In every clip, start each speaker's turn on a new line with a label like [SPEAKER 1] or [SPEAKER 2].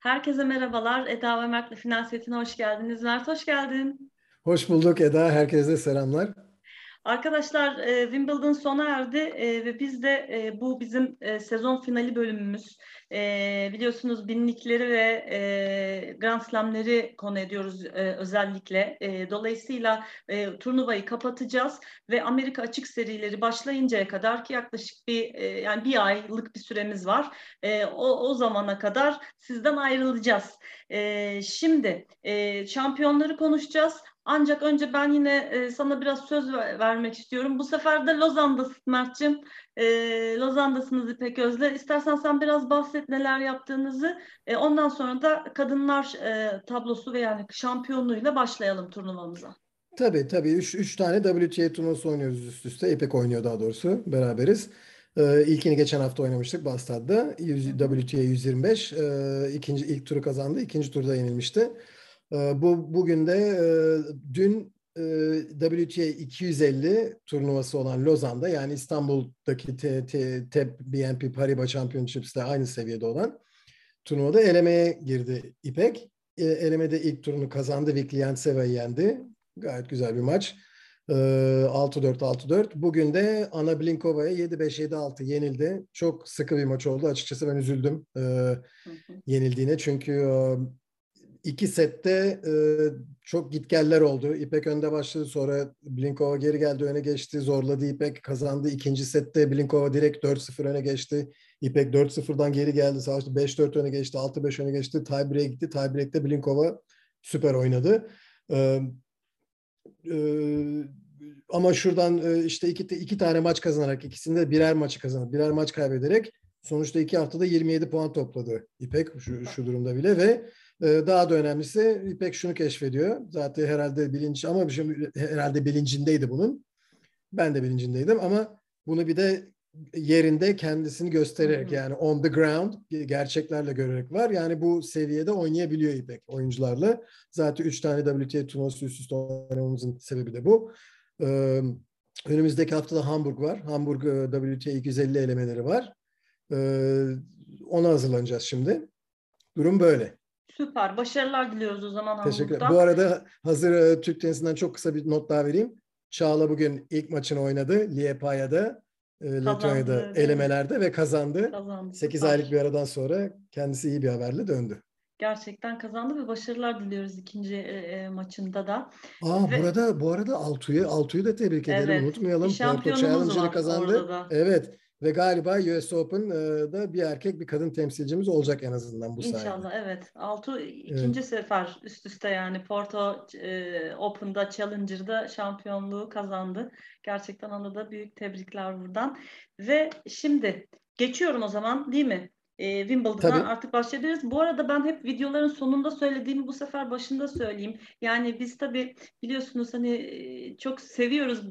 [SPEAKER 1] Herkese merhabalar. Eda ve Mert'le Finansiyetine hoş geldiniz. Mert hoş geldin.
[SPEAKER 2] Hoş bulduk Eda. Herkese selamlar.
[SPEAKER 1] Arkadaşlar e, Wimbledon sona erdi e, ve biz de e, bu bizim e, sezon finali bölümümüz. E, biliyorsunuz binlikleri ve e, Grand Slam'leri konu ediyoruz e, özellikle. E, dolayısıyla e, turnuvayı kapatacağız ve Amerika açık serileri başlayıncaya kadar ki yaklaşık bir e, yani bir aylık bir süremiz var. E, o, o zamana kadar sizden ayrılacağız. E, şimdi e, şampiyonları konuşacağız. Ancak önce ben yine e, sana biraz söz ver, vermek istiyorum. Bu sefer de Lozan'dasın Mert'cim. E, Lozan'dasınız İpek Öz'le. İstersen sen biraz bahset neler yaptığınızı. E, ondan sonra da kadınlar e, tablosu ve yani şampiyonluğuyla başlayalım turnuvamıza.
[SPEAKER 2] Tabii tabii. Üç, üç tane WTA turnuvası oynuyoruz üst üste. İpek oynuyor daha doğrusu. Beraberiz. Ee, ilkini geçen hafta oynamıştık Bastad'da. WTA 125. Ee, ikinci, ilk turu kazandı. ikinci turda yenilmişti. Ee, bu bugün de e, dün e, WTA 250 turnuvası olan Lozan'da yani İstanbul'daki T, T, T, BNP Paribas Championships'te aynı seviyede olan turnuvada elemeye girdi İpek. E, elemede ilk turunu kazandı. Vikliyantseva'yı yendi. Gayet güzel bir maç. 6-4 6-4. Bugün de Ana Blinkova'ya 7-5 7-6 yenildi. Çok sıkı bir maç oldu. Açıkçası ben üzüldüm yenildiğine. Çünkü iki sette e, çok gitgeller oldu. İpek önde başladı sonra Blinkova geri geldi öne geçti. Zorladı İpek kazandı. İkinci sette Blinkova direkt 4-0 öne geçti. İpek 4-0'dan geri geldi. Savaştı 5-4 öne geçti. 6-5 öne geçti. Tiebreak'e gitti. Tiebreak'te Blinkova süper oynadı. Ee, e, ama şuradan e, işte iki, iki tane maç kazanarak ikisinde birer maçı kazanıp birer maç kaybederek sonuçta iki haftada 27 puan topladı İpek şu, şu durumda bile ve daha da önemlisi İpek şunu keşfediyor. Zaten herhalde bilinç ama şimdi herhalde bilincindeydi bunun. Ben de bilincindeydim ama bunu bir de yerinde kendisini göstererek yani on the ground gerçeklerle görerek var. Yani bu seviyede oynayabiliyor İpek oyuncularla. Zaten üç tane WTA turnuvası üst üste oynamamızın sebebi de bu. Ee, önümüzdeki haftada Hamburg var. Hamburg e, WTA 250 elemeleri var. Ee, ona hazırlanacağız şimdi. Durum böyle.
[SPEAKER 1] Süper. Başarılar diliyoruz o zaman
[SPEAKER 2] Teşekkür Bu arada hazır e, Türk tenisinden çok kısa bir not daha vereyim. Çağla bugün ilk maçını oynadı. Liepaya'da, e, evet. elemelerde ve kazandı. kazandı. 8 Süper. aylık bir aradan sonra kendisi iyi bir haberle döndü.
[SPEAKER 1] Gerçekten kazandı ve başarılar diliyoruz ikinci e, e maçında da.
[SPEAKER 2] Aa ve... burada bu arada Altuğ'u Altuğ'u da tebrik ederim. Evet. Unutmayalım. Porto Challenger'ı kazandı. Evet. Ve galiba US Open'da bir erkek bir kadın temsilcimiz olacak en azından bu sayede.
[SPEAKER 1] İnşallah evet. Altu ikinci evet. sefer üst üste yani Porto e, Open'da Challenger'da şampiyonluğu kazandı. Gerçekten ona da büyük tebrikler buradan. Ve şimdi geçiyorum o zaman değil mi? E, Wimbledon'dan Tabii. artık başlayabiliriz. Bu arada ben hep videoların sonunda söylediğimi bu sefer başında söyleyeyim. Yani biz tabii biliyorsunuz hani çok seviyoruz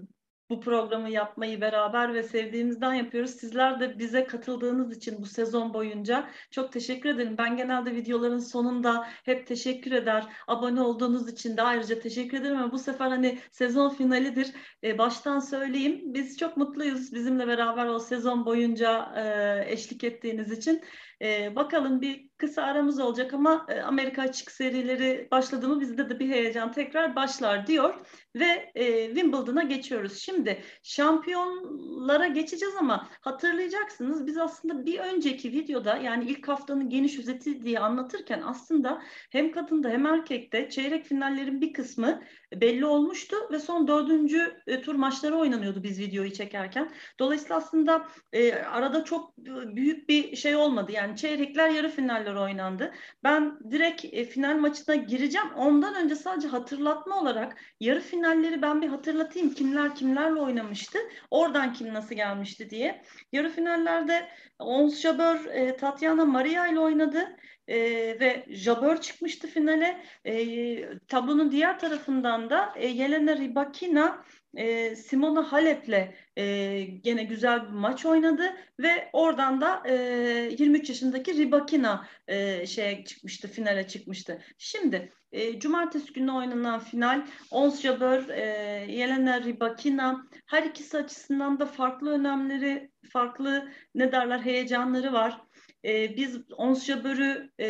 [SPEAKER 1] bu programı yapmayı beraber ve sevdiğimizden yapıyoruz. Sizler de bize katıldığınız için bu sezon boyunca çok teşekkür ederim. Ben genelde videoların sonunda hep teşekkür eder. Abone olduğunuz için de ayrıca teşekkür ederim ama bu sefer hani sezon finalidir. E, baştan söyleyeyim. Biz çok mutluyuz bizimle beraber o sezon boyunca e, eşlik ettiğiniz için. E, bakalım bir kısa aramız olacak ama e, Amerika açık serileri başladı mı bizde de bir heyecan tekrar başlar diyor ve e, Wimbledon'a geçiyoruz. Şimdi şampiyonlara geçeceğiz ama hatırlayacaksınız biz aslında bir önceki videoda yani ilk haftanın geniş özeti diye anlatırken aslında hem kadında hem erkekte çeyrek finallerin bir kısmı belli olmuştu ve son dördüncü e, tur maçları oynanıyordu biz videoyu çekerken. Dolayısıyla aslında e, arada çok e, büyük bir şey olmadı. Yani çeyrekler yarı finaller oynandı. Ben direkt e, final maçına gireceğim. Ondan önce sadece hatırlatma olarak yarı finalleri ben bir hatırlatayım. Kimler kimlerle oynamıştı. Oradan kim nasıl gelmişti diye. Yarı finallerde Ons Jabeur e, Tatiana Maria ile oynadı e, ve Jabeur çıkmıştı finale. E, tablonun diğer tarafından da e, Yelena Rybakina e, Simona Halep'le e, gene güzel bir maç oynadı ve oradan da e, 23 yaşındaki Ribakina e, şeye çıkmıştı, finale çıkmıştı. Şimdi e, cumartesi günü oynanan final Ons Jabeur, e, Yelena Ribakina her ikisi açısından da farklı önemleri, farklı ne derler heyecanları var. E, biz Ons Jabeur'ü e,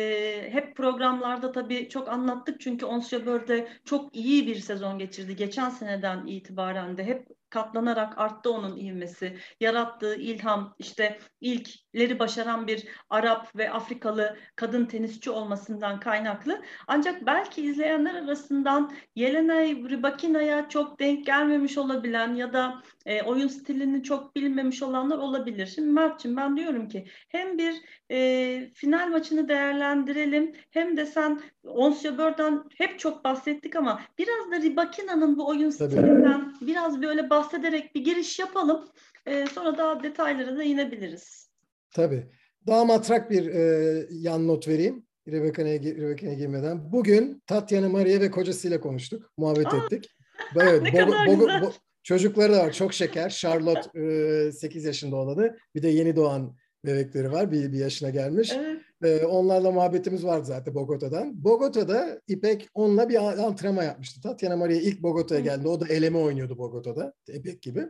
[SPEAKER 1] hep programlarda tabii çok anlattık çünkü Ons Jabeur çok iyi bir sezon geçirdi. Geçen seneden itibaren de hep katlanarak arttı onun ivmesi. Yarattığı ilham işte ilkleri başaran bir Arap ve Afrikalı kadın tenisçi olmasından kaynaklı. Ancak belki izleyenler arasından Yelena Rybakina'ya çok denk gelmemiş olabilen ya da e, oyun stilini çok bilmemiş olanlar olabilir. Şimdi Mert'ciğim ben diyorum ki hem bir e, final maçını değerlendirelim hem de sen Ons Jabeur'den hep çok bahsettik ama biraz da Rybakina'nın bu oyun Tabii. stilinden biraz böyle bahsederek bir giriş yapalım. E, sonra daha detaylara da inebiliriz.
[SPEAKER 2] Tabii. Daha matrak bir e, yan not vereyim. Rebecca'ya Rebecca girmeden. Bugün Tatyana Maria ve kocasıyla konuştuk. Muhabbet Aa, ettik.
[SPEAKER 1] Evet, Bogo, Bogo,
[SPEAKER 2] çocukları da var. Çok şeker. Charlotte e, 8 yaşında olanı. Bir de yeni doğan bebekleri var. Bir, bir yaşına gelmiş. Evet. Ee, onlarla muhabbetimiz vardı zaten Bogota'dan. Bogota'da İpek onunla bir antrenman yapmıştı. Tatyana Maria ilk Bogota'ya geldi. O da eleme oynuyordu Bogota'da. İpek gibi.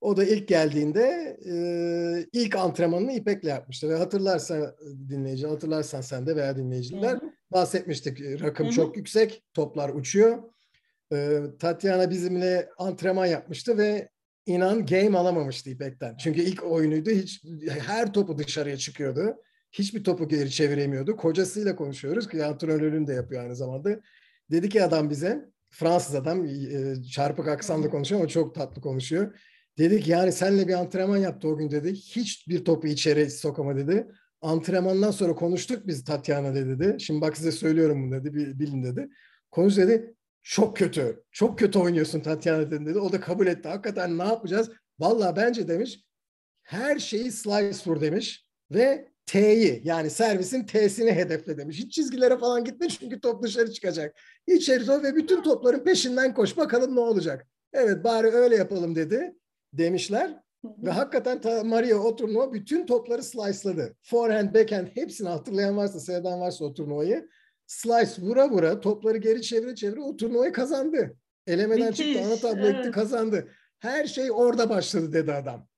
[SPEAKER 2] O da ilk geldiğinde e, ilk antrenmanını İpek'le yapmıştı. Ve hatırlarsan dinleyici, hatırlarsan sen de veya dinleyiciler bahsetmiştik. Rakım Hı-hı. çok yüksek, toplar uçuyor. E, Tatyana bizimle antrenman yapmıştı ve inan game alamamıştı İpek'ten. Çünkü ilk oyunuydu. Hiç her topu dışarıya çıkıyordu. Hiçbir topu geri çeviremiyordu. Kocasıyla konuşuyoruz ki antrenörünü de yapıyor aynı zamanda. Dedi ki adam bize Fransız adam e, çarpık aksanla konuşuyor ama çok tatlı konuşuyor. Dedik yani senle bir antrenman yaptı o gün dedi. Hiçbir topu içeri sokama dedi. Antrenmandan sonra konuştuk biz Tatyana dedi. Şimdi bak size söylüyorum bunu dedi. Bilin dedi. Konuş dedi çok kötü. Çok kötü oynuyorsun Tatyana dedi. O da kabul etti. Hakikaten ne yapacağız? Valla bence demiş her şeyi slice vur demiş ve T'yi yani servisin T'sini hedefle demiş. Hiç çizgilere falan gitme çünkü top dışarı çıkacak. İçeri top ve bütün topların peşinden koş bakalım ne olacak. Evet bari öyle yapalım dedi demişler. Ve hakikaten Maria o turnuva bütün topları slice'ladı. Forehand, backhand hepsini hatırlayan varsa, seyreden varsa o turnuvayı slice vura vura topları geri çevire çevire o turnuvayı kazandı. Elemeden Müthiş, çıktı, ana tablo evet. etti, kazandı. Her şey orada başladı dedi adam.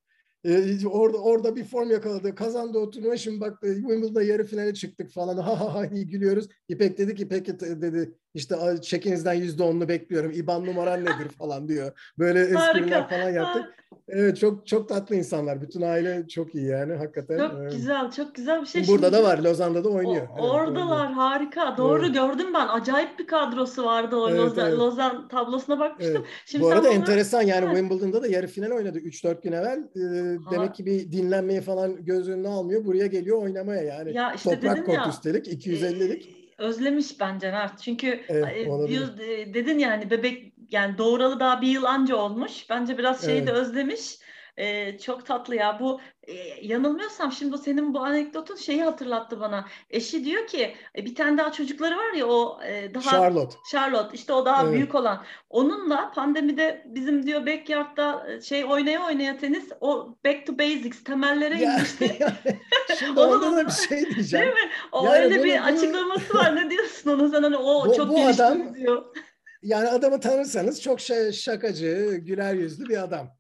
[SPEAKER 2] Ee, orada orada bir form yakaladı. Kazandı o turnuva. Şimdi bak e, Wimbledon'da yarı finale çıktık falan. Ha ha ha iyi gülüyoruz. İpek dedi ki peki dedi işte çekinizden yüzde onunu bekliyorum. İban numaran nedir falan diyor. Böyle espriler falan yaptık. Evet çok çok tatlı insanlar. Bütün aile çok iyi yani hakikaten.
[SPEAKER 1] Çok evet. güzel, çok güzel bir şey.
[SPEAKER 2] Burada Şimdi, da var, Lozan'da da oynuyor.
[SPEAKER 1] O, oradalar evet, harika. Doğru evet. gördüm ben. Acayip bir kadrosu vardı o evet, Lozan, evet. Lozan tablosuna bakmıştım. Evet.
[SPEAKER 2] Şimdi Bu arada bana... enteresan yani evet. Wimbledon'da da yarı final oynadı 3-4 gün evvel. Ee, demek ki bir dinlenmeyi falan göz önüne almıyor. Buraya geliyor oynamaya yani. Ya işte Toprak kort ya, üstelik 250'lik.
[SPEAKER 1] E, özlemiş bence Mert. Çünkü evet, diyor, dedin yani bebek yani doğuralı daha bir yıl anca olmuş. Bence biraz şeyi evet. de özlemiş. Ee, çok tatlı ya. Bu e, yanılmıyorsam şimdi bu senin bu anekdotun şeyi hatırlattı bana. Eşi diyor ki e, bir tane daha çocukları var ya o e, daha
[SPEAKER 2] Charlotte.
[SPEAKER 1] Charlotte işte o daha evet. büyük olan. Onunla pandemide bizim diyor backyard'da e, şey oynaya oynaya tenis o back to basics temellere inmişti.
[SPEAKER 2] şimdi orada da bir şey diyeceğim.
[SPEAKER 1] Değil mi? O yani öyle bunu, bir bunu... açıklaması var. Ne diyorsun onu sen hani o bu, çok bu adam, diyor.
[SPEAKER 2] Yani adamı tanırsanız çok şakacı, güler yüzlü bir adam.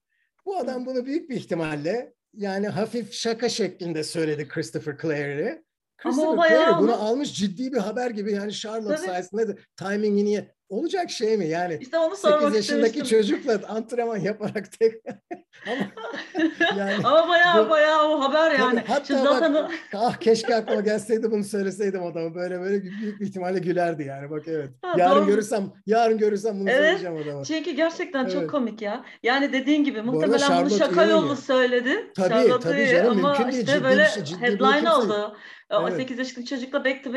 [SPEAKER 2] Bu adam bunu büyük bir ihtimalle yani hafif şaka şeklinde söyledi Christopher Clary. Christopher Clary bunu almış ciddi bir haber gibi yani Charlotte Tabii. sayesinde de timingini Olacak şey mi? Yani işte onu 8 yaşındaki çocukla antrenman yaparak tek
[SPEAKER 1] ama, yani, ama bayağı bu, bayağı o haber yani.
[SPEAKER 2] Tabii, hatta Şimdi zaten... bak, ah keşke aklıma gelseydi bunu söyleseydim adama. Böyle böyle büyük bir ihtimalle gülerdi yani. Bak evet. Ha, yarın doğru. görürsem yarın görürsem bunu evet, söyleyeceğim adama.
[SPEAKER 1] Çünkü gerçekten evet. çok komik ya. Yani dediğin gibi muhtemelen bu bunu şaka yolu söyledi.
[SPEAKER 2] Tabii tabii canım
[SPEAKER 1] ama mümkün işte Böyle ciddi, ciddi headline oldu. Evet. 8 yaşındaki çocukla back to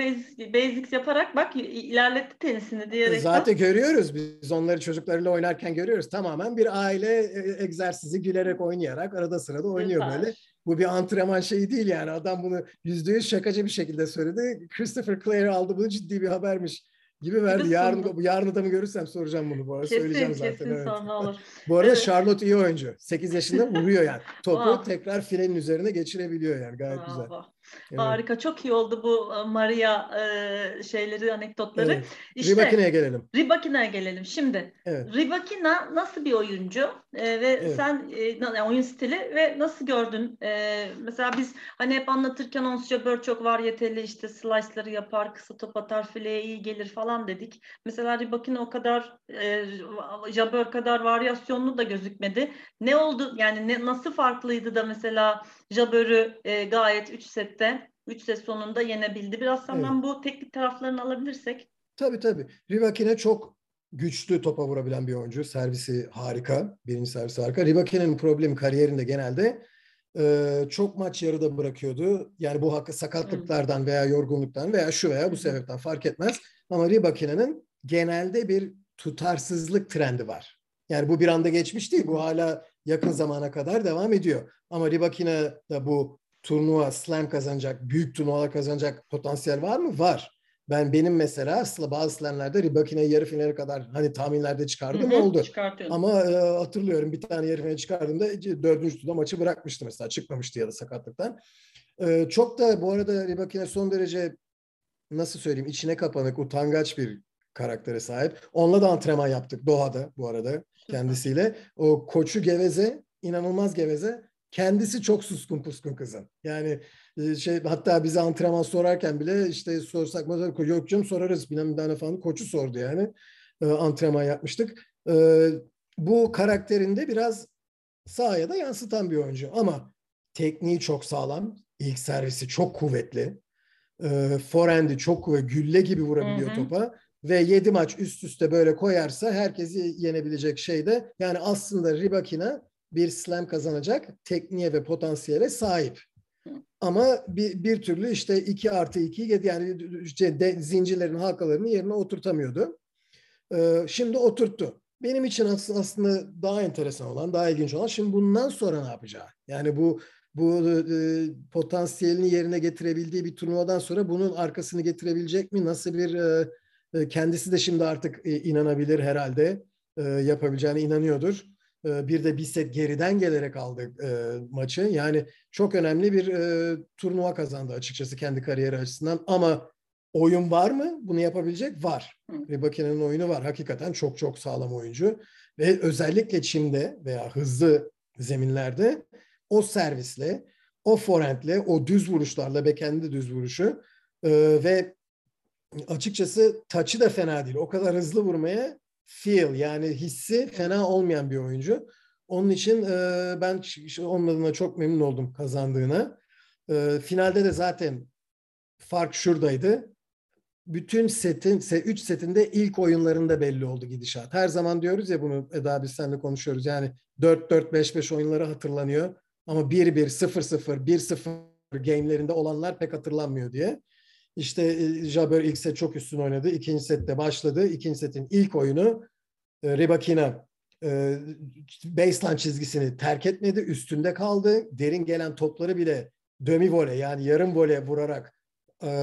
[SPEAKER 1] basics yaparak bak ilerletti tenisini diyerek.
[SPEAKER 2] Zaten görüyoruz biz onları çocuklarıyla oynarken görüyoruz. Tamamen bir aile e, egzersizi gülerek oynayarak arada sırada oynuyor Güzel. böyle. Bu bir antrenman şeyi değil yani. Adam bunu yüzde yüz şakacı bir şekilde söyledi. Christopher Clare aldı bunu ciddi bir habermiş gibi verdi.
[SPEAKER 1] Gibi
[SPEAKER 2] yarın
[SPEAKER 1] sundu.
[SPEAKER 2] yarın adamı görürsem soracağım bunu bu arada.
[SPEAKER 1] Kesin
[SPEAKER 2] Söyleyeceğim zaten.
[SPEAKER 1] kesin
[SPEAKER 2] evet.
[SPEAKER 1] sonra olur.
[SPEAKER 2] Bu arada
[SPEAKER 1] Evet.
[SPEAKER 2] Charlotte iyi oyuncu. 8 yaşında vuruyor yani. Topu tekrar filenin üzerine geçirebiliyor yani. Gayet güzel. Evet.
[SPEAKER 1] Harika çok iyi oldu bu e, Maria e, şeyleri anekdotları.
[SPEAKER 2] Evet.
[SPEAKER 1] İşte
[SPEAKER 2] Ribakina'ya gelelim.
[SPEAKER 1] Ribakina'ya gelelim şimdi.
[SPEAKER 2] Evet.
[SPEAKER 1] Ribakina nasıl bir oyuncu Ee, ve
[SPEAKER 2] Evet.
[SPEAKER 1] sen e, yani oyun stili ve nasıl gördün? Ee, mesela biz hani hep anlatırken Ons Jabeur çok varyeteli işte slice'ları yapar, kısa top atar, fileye iyi gelir falan dedik. Mesela Ribakina o kadar e, Jabeur kadar varyasyonlu da gözükmedi. Ne oldu yani ne, nasıl farklıydı da mesela Jabeur'ü e, gayet 3 sette 3 set sonunda yenebildi. Biraz senden bu teknik taraflarını alabilirsek.
[SPEAKER 2] Tabii tabii. Ribakina çok güçlü topa vurabilen bir oyuncu. Servisi harika. Birinci servisi harika. Ribakina'nın problemi kariyerinde genelde e, çok maç yarıda bırakıyordu. Yani bu hakkı sakatlıklardan veya yorgunluktan veya şu veya bu sebepten fark etmez. Ama Ribakina'nın genelde bir tutarsızlık trendi var. Yani bu bir anda geçmiş değil. Bu hala yakın zamana kadar devam ediyor. Ama Ribakina da bu turnuva slam kazanacak, büyük turnuvalar kazanacak potansiyel var mı? Var. Ben benim mesela sla- bazı slamlerde Ribakina'yı yarı finale kadar hani tahminlerde çıkardım
[SPEAKER 1] Hı hı,
[SPEAKER 2] oldu. Ama e, hatırlıyorum bir tane yarı finale çıkardığımda e, dördüncü turda maçı bırakmıştı mesela. Çıkmamıştı ya da sakatlıktan. E, çok da bu arada Ribakina son derece nasıl söyleyeyim içine kapanık, utangaç bir karaktere sahip. Onunla da antrenman yaptık Doha'da bu arada kendisiyle. O koçu geveze, inanılmaz geveze. Kendisi çok suskun puskun kızın. Yani şey hatta bize antrenman sorarken bile işte sorsak yok canım sorarız bilmem tane falan koçu sordu yani. E, antrenman yapmıştık. E, bu karakterinde biraz sahaya da yansıtan bir oyuncu ama tekniği çok sağlam. İlk servisi çok kuvvetli. E, forehand'i çok kuvvetli. Gülle gibi vurabiliyor
[SPEAKER 1] Hı hı.
[SPEAKER 2] topa. Ve 7 maç üst üste böyle koyarsa herkesi yenebilecek şey de yani aslında Ribakina bir slam kazanacak tekniğe ve potansiyele sahip. Ama bir, bir türlü işte 2 artı 2 yani işte de, zincirlerin halkalarını yerine oturtamıyordu. Ee, şimdi oturttu. Benim için as- aslında daha enteresan olan, daha ilginç olan şimdi bundan sonra ne yapacağı. Yani bu bu e, potansiyelini yerine getirebildiği bir turnuvadan sonra bunun arkasını getirebilecek mi? Nasıl bir e, e, kendisi de şimdi artık e, inanabilir herhalde. E, yapabileceğine inanıyordur. E, bir de bir set geriden gelerek aldı e, maçı. Yani çok önemli bir e, turnuva kazandı açıkçası kendi kariyeri açısından. Ama oyun var mı? Bunu yapabilecek? Var. Ribakina'nın oyunu var. Hakikaten çok çok sağlam oyuncu. Ve özellikle Çim'de veya hızlı zeminlerde o servisle, o forehandle, o düz vuruşlarla ve kendi düz vuruşu e, ve açıkçası taçı da fena değil. O kadar hızlı vurmaya feel yani hissi fena olmayan bir oyuncu. Onun için e, ben onun adına çok memnun oldum kazandığına. E, finalde de zaten fark şuradaydı. Bütün setin, 3 setinde ilk oyunlarında belli oldu gidişat. Her zaman diyoruz ya bunu Eda biz seninle konuşuyoruz. Yani 4-4-5-5 oyunları hatırlanıyor. Ama 1-1, 0-0, 1-0 game'lerinde olanlar pek hatırlanmıyor diye. İşte e, Jabeur ilk set çok üstün oynadı. İkinci sette başladı. İkinci setin ilk oyunu e, Rybakina e, baseline çizgisini terk etmedi. Üstünde kaldı. Derin gelen topları bile demi voley yani yarım voley vurarak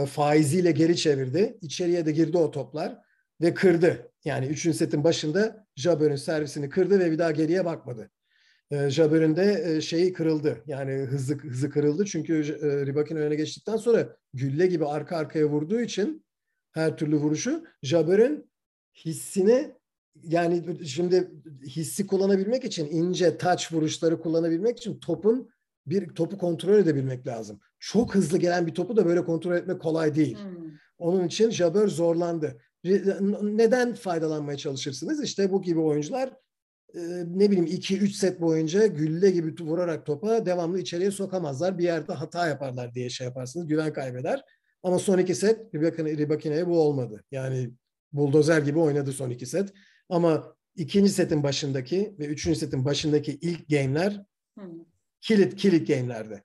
[SPEAKER 2] faiziyle geri çevirdi. İçeriye de girdi o toplar ve kırdı. Yani üçüncü setin başında Jabeur'ün servisini kırdı ve bir daha geriye bakmadı. E, de e, şeyi kırıldı. Yani hızı hızı kırıldı. Çünkü e, Rybakina öne geçtikten sonra gülle gibi arka arkaya vurduğu için her türlü vuruşu Jabeur'ün hissini yani şimdi hissi kullanabilmek için ince touch vuruşları kullanabilmek için topun bir topu kontrol edebilmek lazım. Çok hızlı gelen bir topu da böyle kontrol etmek kolay değil.
[SPEAKER 1] Hmm.
[SPEAKER 2] Onun için Jabeur zorlandı. Neden faydalanmaya çalışırsınız? İşte bu gibi oyuncular ne bileyim 2-3 set boyunca gülle gibi vurarak topa devamlı içeriye sokamazlar. Bir yerde hata yaparlar diye şey yaparsınız. Güven kaybeder. Ama son iki set Rybakina'ya bu olmadı. Yani buldozer gibi oynadı son iki set. Ama ikinci setin başındaki ve üçüncü setin başındaki ilk game'ler
[SPEAKER 1] Hmm.
[SPEAKER 2] kilit kilit game'lerde.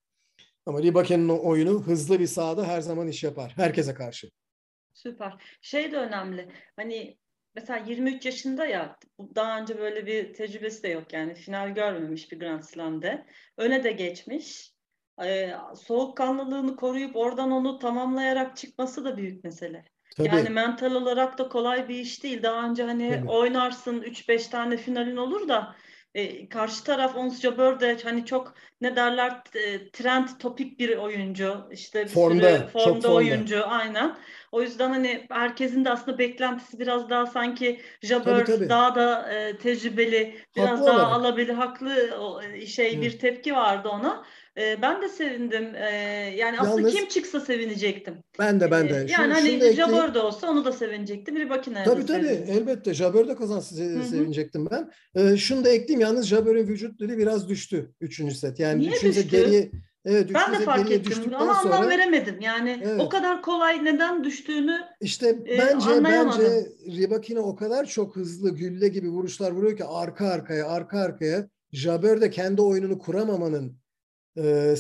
[SPEAKER 2] Ama Rybakina'nın oyunu hızlı bir sahada her zaman iş yapar. Herkese karşı.
[SPEAKER 1] Süper. Şey de önemli. Hani mesela 23 yaşında ya daha önce böyle bir tecrübesi de yok yani final görmemiş bir Grand Slam'de. Öne de geçmiş. Ee, soğukkanlılığını koruyup oradan onu tamamlayarak çıkması da büyük mesele. Tabii. Yani mental olarak da kolay bir iş değil. Daha önce hani Tabii. oynarsın 3-5 tane finalin olur da e, karşı taraf Ons Jabeur de hani çok ne derler e, trend topik bir oyuncu. işte bir
[SPEAKER 2] formda,
[SPEAKER 1] sürü formda çok oyuncu formda. aynen. O yüzden hani herkesin de aslında beklentisi biraz daha sanki Jabeur tabii, tabii. daha da e, tecrübeli, biraz haklı daha olarak. alabilir, haklı e, şey Hı. bir tepki vardı ona. E, ben de sevindim. E, yani Yalnız, aslında kim çıksa sevinecektim.
[SPEAKER 2] Ben de ben de.
[SPEAKER 1] E, yani şunu, hani şunu ekleyeyim. de olsa onu da sevinecektim. Bir bakine
[SPEAKER 2] Tabii tabii sevindim. elbette. Jabeur de kazansa se- sevinecektim ben. E, şunu da ekleyeyim. Yalnız Jabeur'ün vücut dili biraz düştü 3. set. Yani
[SPEAKER 1] Niye düştü?
[SPEAKER 2] geriye Evet,
[SPEAKER 1] ben de fark ettim ama sonra, anlam veremedim. Yani evet. o kadar kolay neden düştüğünü
[SPEAKER 2] işte bence e, bence Ribakina o kadar çok hızlı gülle gibi vuruşlar vuruyor ki arka arkaya arka arkaya Jabeur de kendi oyununu kuramamanın e,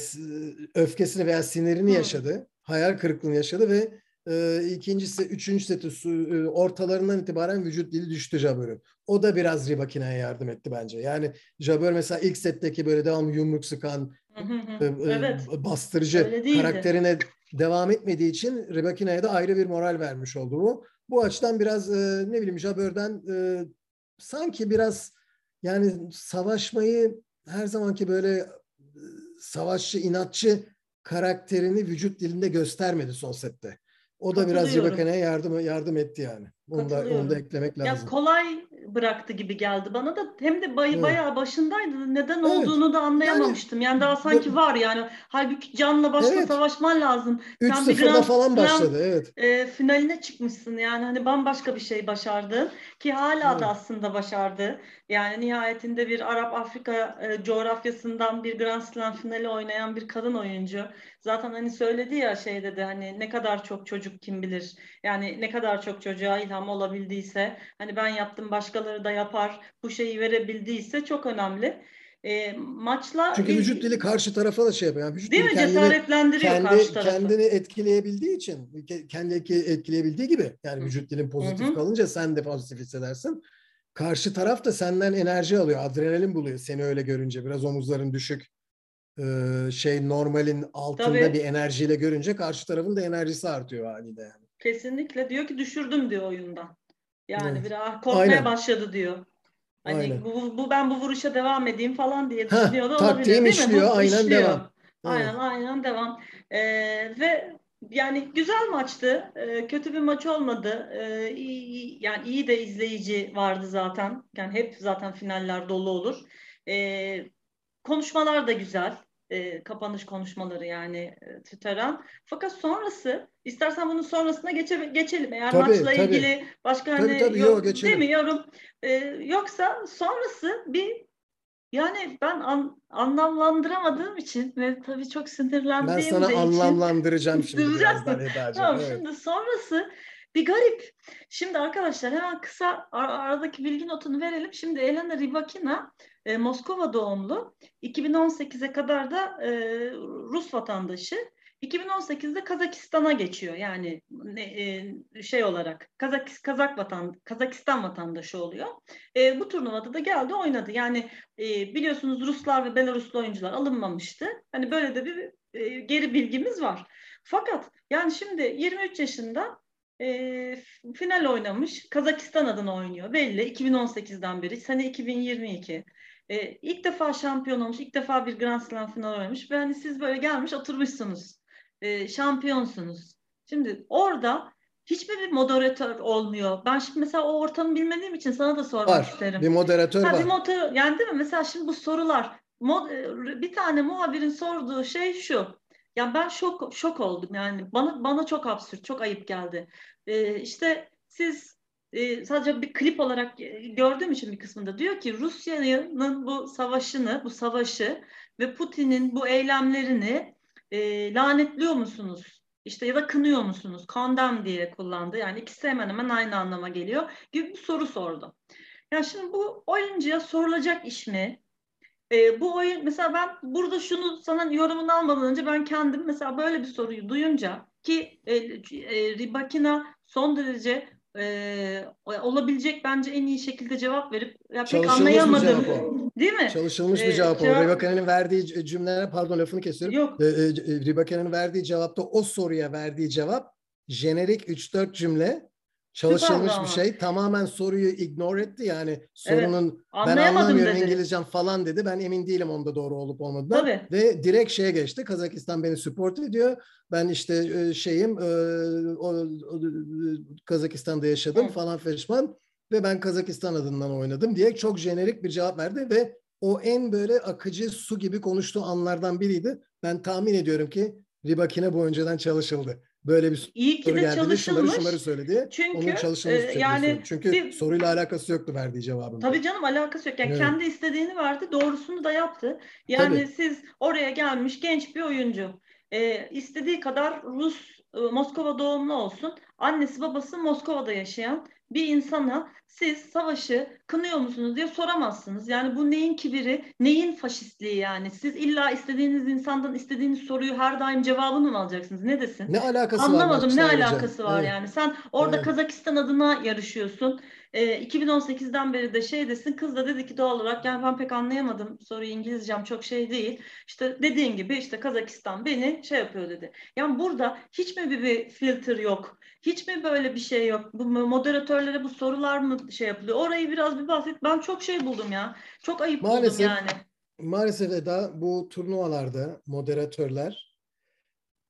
[SPEAKER 2] öfkesini veya sinirini yaşadı. Hayal kırıklığını yaşadı ve e, ikincisi, üçüncü seti e, ortalarından itibaren vücut dili düştü Jabeur'ün. O da biraz Ribakina'ya yardım etti bence. Yani Jabeur mesela ilk setteki böyle devam yumruk sıkan, e, evet. bastırıcı karakterine devam etmediği için Ribakina'ya da ayrı bir moral vermiş oldu bu. Bu açıdan biraz ne bileyim Jabeur'den sanki biraz yani savaşmayı her zamanki böyle savaşçı, inatçı karakterini vücut dilinde göstermedi son sette. O da biraz Ribakana'ya yardım yardım etti yani. Onu da, onu da eklemek lazım.
[SPEAKER 1] Ya kolay bıraktı gibi geldi bana da hem de bay, evet. bayağı başındaydı. Neden evet. olduğunu da anlayamamıştım. Yani, yani daha sanki var yani. Halbuki canla başla evet. savaşman lazım.
[SPEAKER 2] 3-0'da falan başladı evet.
[SPEAKER 1] E, finaline çıkmışsın yani hani bambaşka bir şey başardı ki hala evet. da aslında başardı. Yani nihayetinde bir Arap Afrika e, coğrafyasından bir Grand Slam finali oynayan bir kadın oyuncu. Zaten hani söyledi ya şey dedi hani ne kadar çok çocuk kim bilir. Yani ne kadar çok çocuğa ilham olabildiyse hani ben yaptım başkaları da yapar bu şeyi verebildiyse çok önemli. E, maçla
[SPEAKER 2] Çünkü vücut dili karşı tarafa da şey yapıyor. Yani vücut
[SPEAKER 1] değil mi? Kendini, Cesaretlendiriyor
[SPEAKER 2] kendi,
[SPEAKER 1] karşı tarafı.
[SPEAKER 2] Kendini etkileyebildiği için, kendi etkileyebildiği gibi yani vücut dilin pozitif Hı-hı. kalınca sen de pozitif hissedersin. Karşı taraf da senden enerji alıyor, adrenalin buluyor seni öyle görünce. Biraz omuzların düşük, şey normalin altında Tabii. bir enerjiyle görünce karşı tarafın da enerjisi artıyor haliyle yani.
[SPEAKER 1] Kesinlikle diyor ki düşürdüm diyor oyundan. Yani evet. biraz korkmaya Aynen. başladı diyor. Hani bu, bu ben bu vuruşa devam edeyim falan diye düşünüyor da olabilir değil mi?
[SPEAKER 2] işliyor, aynen işliyor. devam.
[SPEAKER 1] Aynen evet. aynen devam. Ee, ve yani güzel maçtı. Ee, kötü bir maç olmadı. Ee, iyi, yani iyi de izleyici vardı zaten. Yani hep zaten finaller dolu olur. Ee, konuşmalar da güzel e, kapanış konuşmaları yani e, Tüteren. Fakat sonrası istersen bunun sonrasına geçe, geçelim. Eğer tabii, maçla tabii. ilgili başka tabii, hani tabii, yok, yok demiyorum. E, yoksa sonrası bir yani ben an, anlamlandıramadığım için ve tabii çok sinirlendiğim
[SPEAKER 2] Ben sana için, anlamlandıracağım şimdi birazdan Eda'cığım.
[SPEAKER 1] tamam, evet. Şimdi sonrası bir garip. Şimdi arkadaşlar hemen kısa ar- aradaki bilgi notunu verelim. Şimdi Elena Rybakina e, Moskova doğumlu. 2018'e kadar da e, Rus vatandaşı. 2018'de Kazakistan'a geçiyor. Yani e, şey olarak Kazak Kazak vatan Kazakistan vatandaşı oluyor. E, bu turnuvada da geldi oynadı. Yani e, biliyorsunuz Ruslar ve Belaruslu oyuncular alınmamıştı. Hani böyle de bir e, geri bilgimiz var. Fakat yani şimdi 23 yaşında e, final oynamış. Kazakistan adına oynuyor. Belli 2018'den beri. Sene 2022. E, ilk defa şampiyon olmuş. ilk defa bir Grand Slam final oynamış. Ve hani siz böyle gelmiş oturmuşsunuz. E, şampiyonsunuz. Şimdi orada hiçbir bir moderatör olmuyor. Ben şimdi mesela o ortamı bilmediğim için sana da sormak
[SPEAKER 2] var.
[SPEAKER 1] isterim.
[SPEAKER 2] Bir moderatör ha, var.
[SPEAKER 1] Bir motor, yani değil mi? Mesela şimdi bu sorular mod, bir tane muhabirin sorduğu şey şu. Ya ben şok şok oldum yani bana bana çok absürt, çok ayıp geldi. Ee, işte siz e, sadece bir klip olarak gördüğüm için bir kısmında diyor ki Rusya'nın bu savaşını, bu savaşı ve Putin'in bu eylemlerini e, lanetliyor musunuz? İşte ya da kınıyor musunuz? Condemn diye kullandı. Yani ikisi hemen hemen aynı anlama geliyor gibi bir soru sordu. Yani şimdi bu oyuncuya sorulacak iş mi? E, bu oyun mesela ben burada şunu sana yorumunu almadan önce ben kendim mesela böyle bir soruyu duyunca ki e, e, Ribakina son derece e, olabilecek bence en iyi şekilde cevap verip ya pek anlayamadım. Değil mi?
[SPEAKER 2] Çalışılmış bir cevap ee, o. Ribakan'ın verdiği cümlelere pardon lafını kesiyorum.
[SPEAKER 1] Yok.
[SPEAKER 2] Ee, Ribakan'ın verdiği cevapta o soruya verdiği cevap jenerik 3-4 cümle çalışılmış bir şey. Tamamen soruyu ignore etti. Yani sorunun evet, ben anlamıyorum dedi. İngilizcem falan dedi. Ben emin değilim onda doğru olup olmadığından. Tabii. Ve direkt şeye geçti. Kazakistan beni support ediyor. Ben işte e, şeyim e, o, Kazakistan'da yaşadım evet. falan feşman ve ben Kazakistan adından oynadım diye çok jenerik bir cevap verdi ve o en böyle akıcı su gibi konuştuğu anlardan biriydi. Ben tahmin ediyorum ki Ribakine bu önceden çalışıldı. Böyle bir
[SPEAKER 1] İyi ki soru de geldi çalışılmış.
[SPEAKER 2] Şunları şunları söyledi. Çünkü onun çalışılmış e, yani çünkü bir, soruyla alakası yoktu verdiği cevabın.
[SPEAKER 1] Tabii canım alakası yok. Yani evet. kendi istediğini verdi, doğrusunu da yaptı. Yani tabii. siz oraya gelmiş genç bir oyuncu. E, istediği kadar Rus e, Moskova doğumlu olsun. Annesi babası Moskova'da yaşayan bir insana siz savaşı kınıyor musunuz diye soramazsınız. Yani bu neyin kibiri, neyin faşistliği yani? Siz illa istediğiniz insandan istediğiniz soruyu her daim cevabını mı alacaksınız? Ne desin?
[SPEAKER 2] Ne alakası
[SPEAKER 1] Anlamadım,
[SPEAKER 2] var?
[SPEAKER 1] Anlamadım ne alakası var evet. yani? Sen orada evet. Kazakistan adına yarışıyorsun. E, 2018'den beri de şey desin kız da dedi ki doğal olarak yani ben pek anlayamadım soruyu İngilizcem çok şey değil. İşte dediğin gibi işte Kazakistan beni şey yapıyor dedi. Yani burada hiç mi bir, bir filter yok? Hiç mi böyle bir şey yok? Bu moderatörlere bu sorular mı şey yapılıyor? Orayı biraz bir bahset. Ben çok şey buldum ya. Çok ayıp maalesef, buldum yani.
[SPEAKER 2] Maalesef Eda bu turnuvalarda moderatörler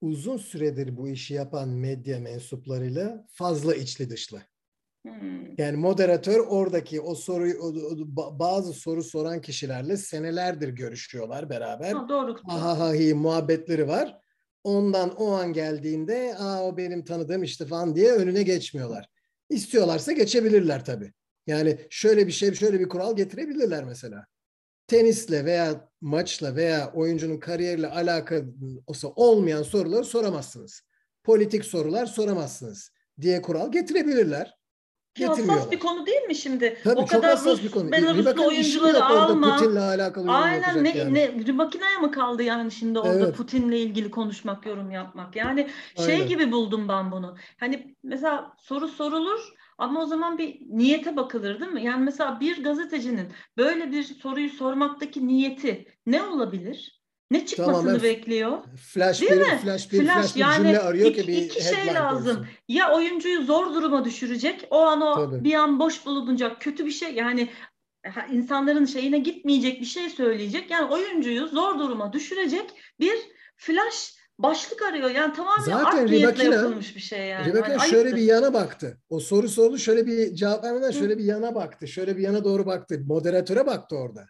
[SPEAKER 2] uzun süredir bu işi yapan medya mensuplarıyla fazla içli dışlı. Hmm. Yani moderatör oradaki o soruyu bazı soru soran kişilerle senelerdir görüşüyorlar beraber. Ha,
[SPEAKER 1] doğru.
[SPEAKER 2] Ahahahi muhabbetleri var. Ondan o an geldiğinde aa o benim tanıdığım işte falan diye önüne geçmiyorlar. İstiyorlarsa geçebilirler tabii. Yani şöyle bir şey, şöyle bir kural getirebilirler mesela. Tenisle veya maçla veya oyuncunun kariyeriyle alakası olmayan soruları soramazsınız. Politik sorular soramazsınız diye kural getirebilirler.
[SPEAKER 1] Ki hassas bir konu değil mi şimdi?
[SPEAKER 2] Tabii o çok kadar hassas Rus, bir konu.
[SPEAKER 1] Belaruslu oyuncuları alma.
[SPEAKER 2] Putin'le alakalı
[SPEAKER 1] Aynen ne, yani. ne makineye mi kaldı yani şimdi orada evet. Putin'le ilgili konuşmak, yorum yapmak. Yani şey Aynen. gibi buldum ben bunu. Hani mesela soru sorulur ama o zaman bir niyete bakılır değil mi? Yani mesela bir gazetecinin böyle bir soruyu sormaktaki niyeti ne olabilir? Ne çıkmasını Tamamen bekliyor?
[SPEAKER 2] Flash Değil bir, mi? Flash bir, flash, flash bir yani cümle arıyor iki, ki bir iki şey lazım. Olsun.
[SPEAKER 1] Ya oyuncuyu zor duruma düşürecek, o an o Tabii. bir an boş bulunacak kötü bir şey yani insanların şeyine gitmeyecek bir şey söyleyecek. Yani oyuncuyu zor duruma düşürecek bir flash başlık arıyor. Yani tamamen Zaten art niyetle yapılmış bir şey yani.
[SPEAKER 2] Ribakina
[SPEAKER 1] yani
[SPEAKER 2] şöyle bir yana baktı. O soru sordu şöyle bir cevap vermeden şöyle bir yana baktı. Şöyle bir yana doğru baktı. Moderatöre baktı orada.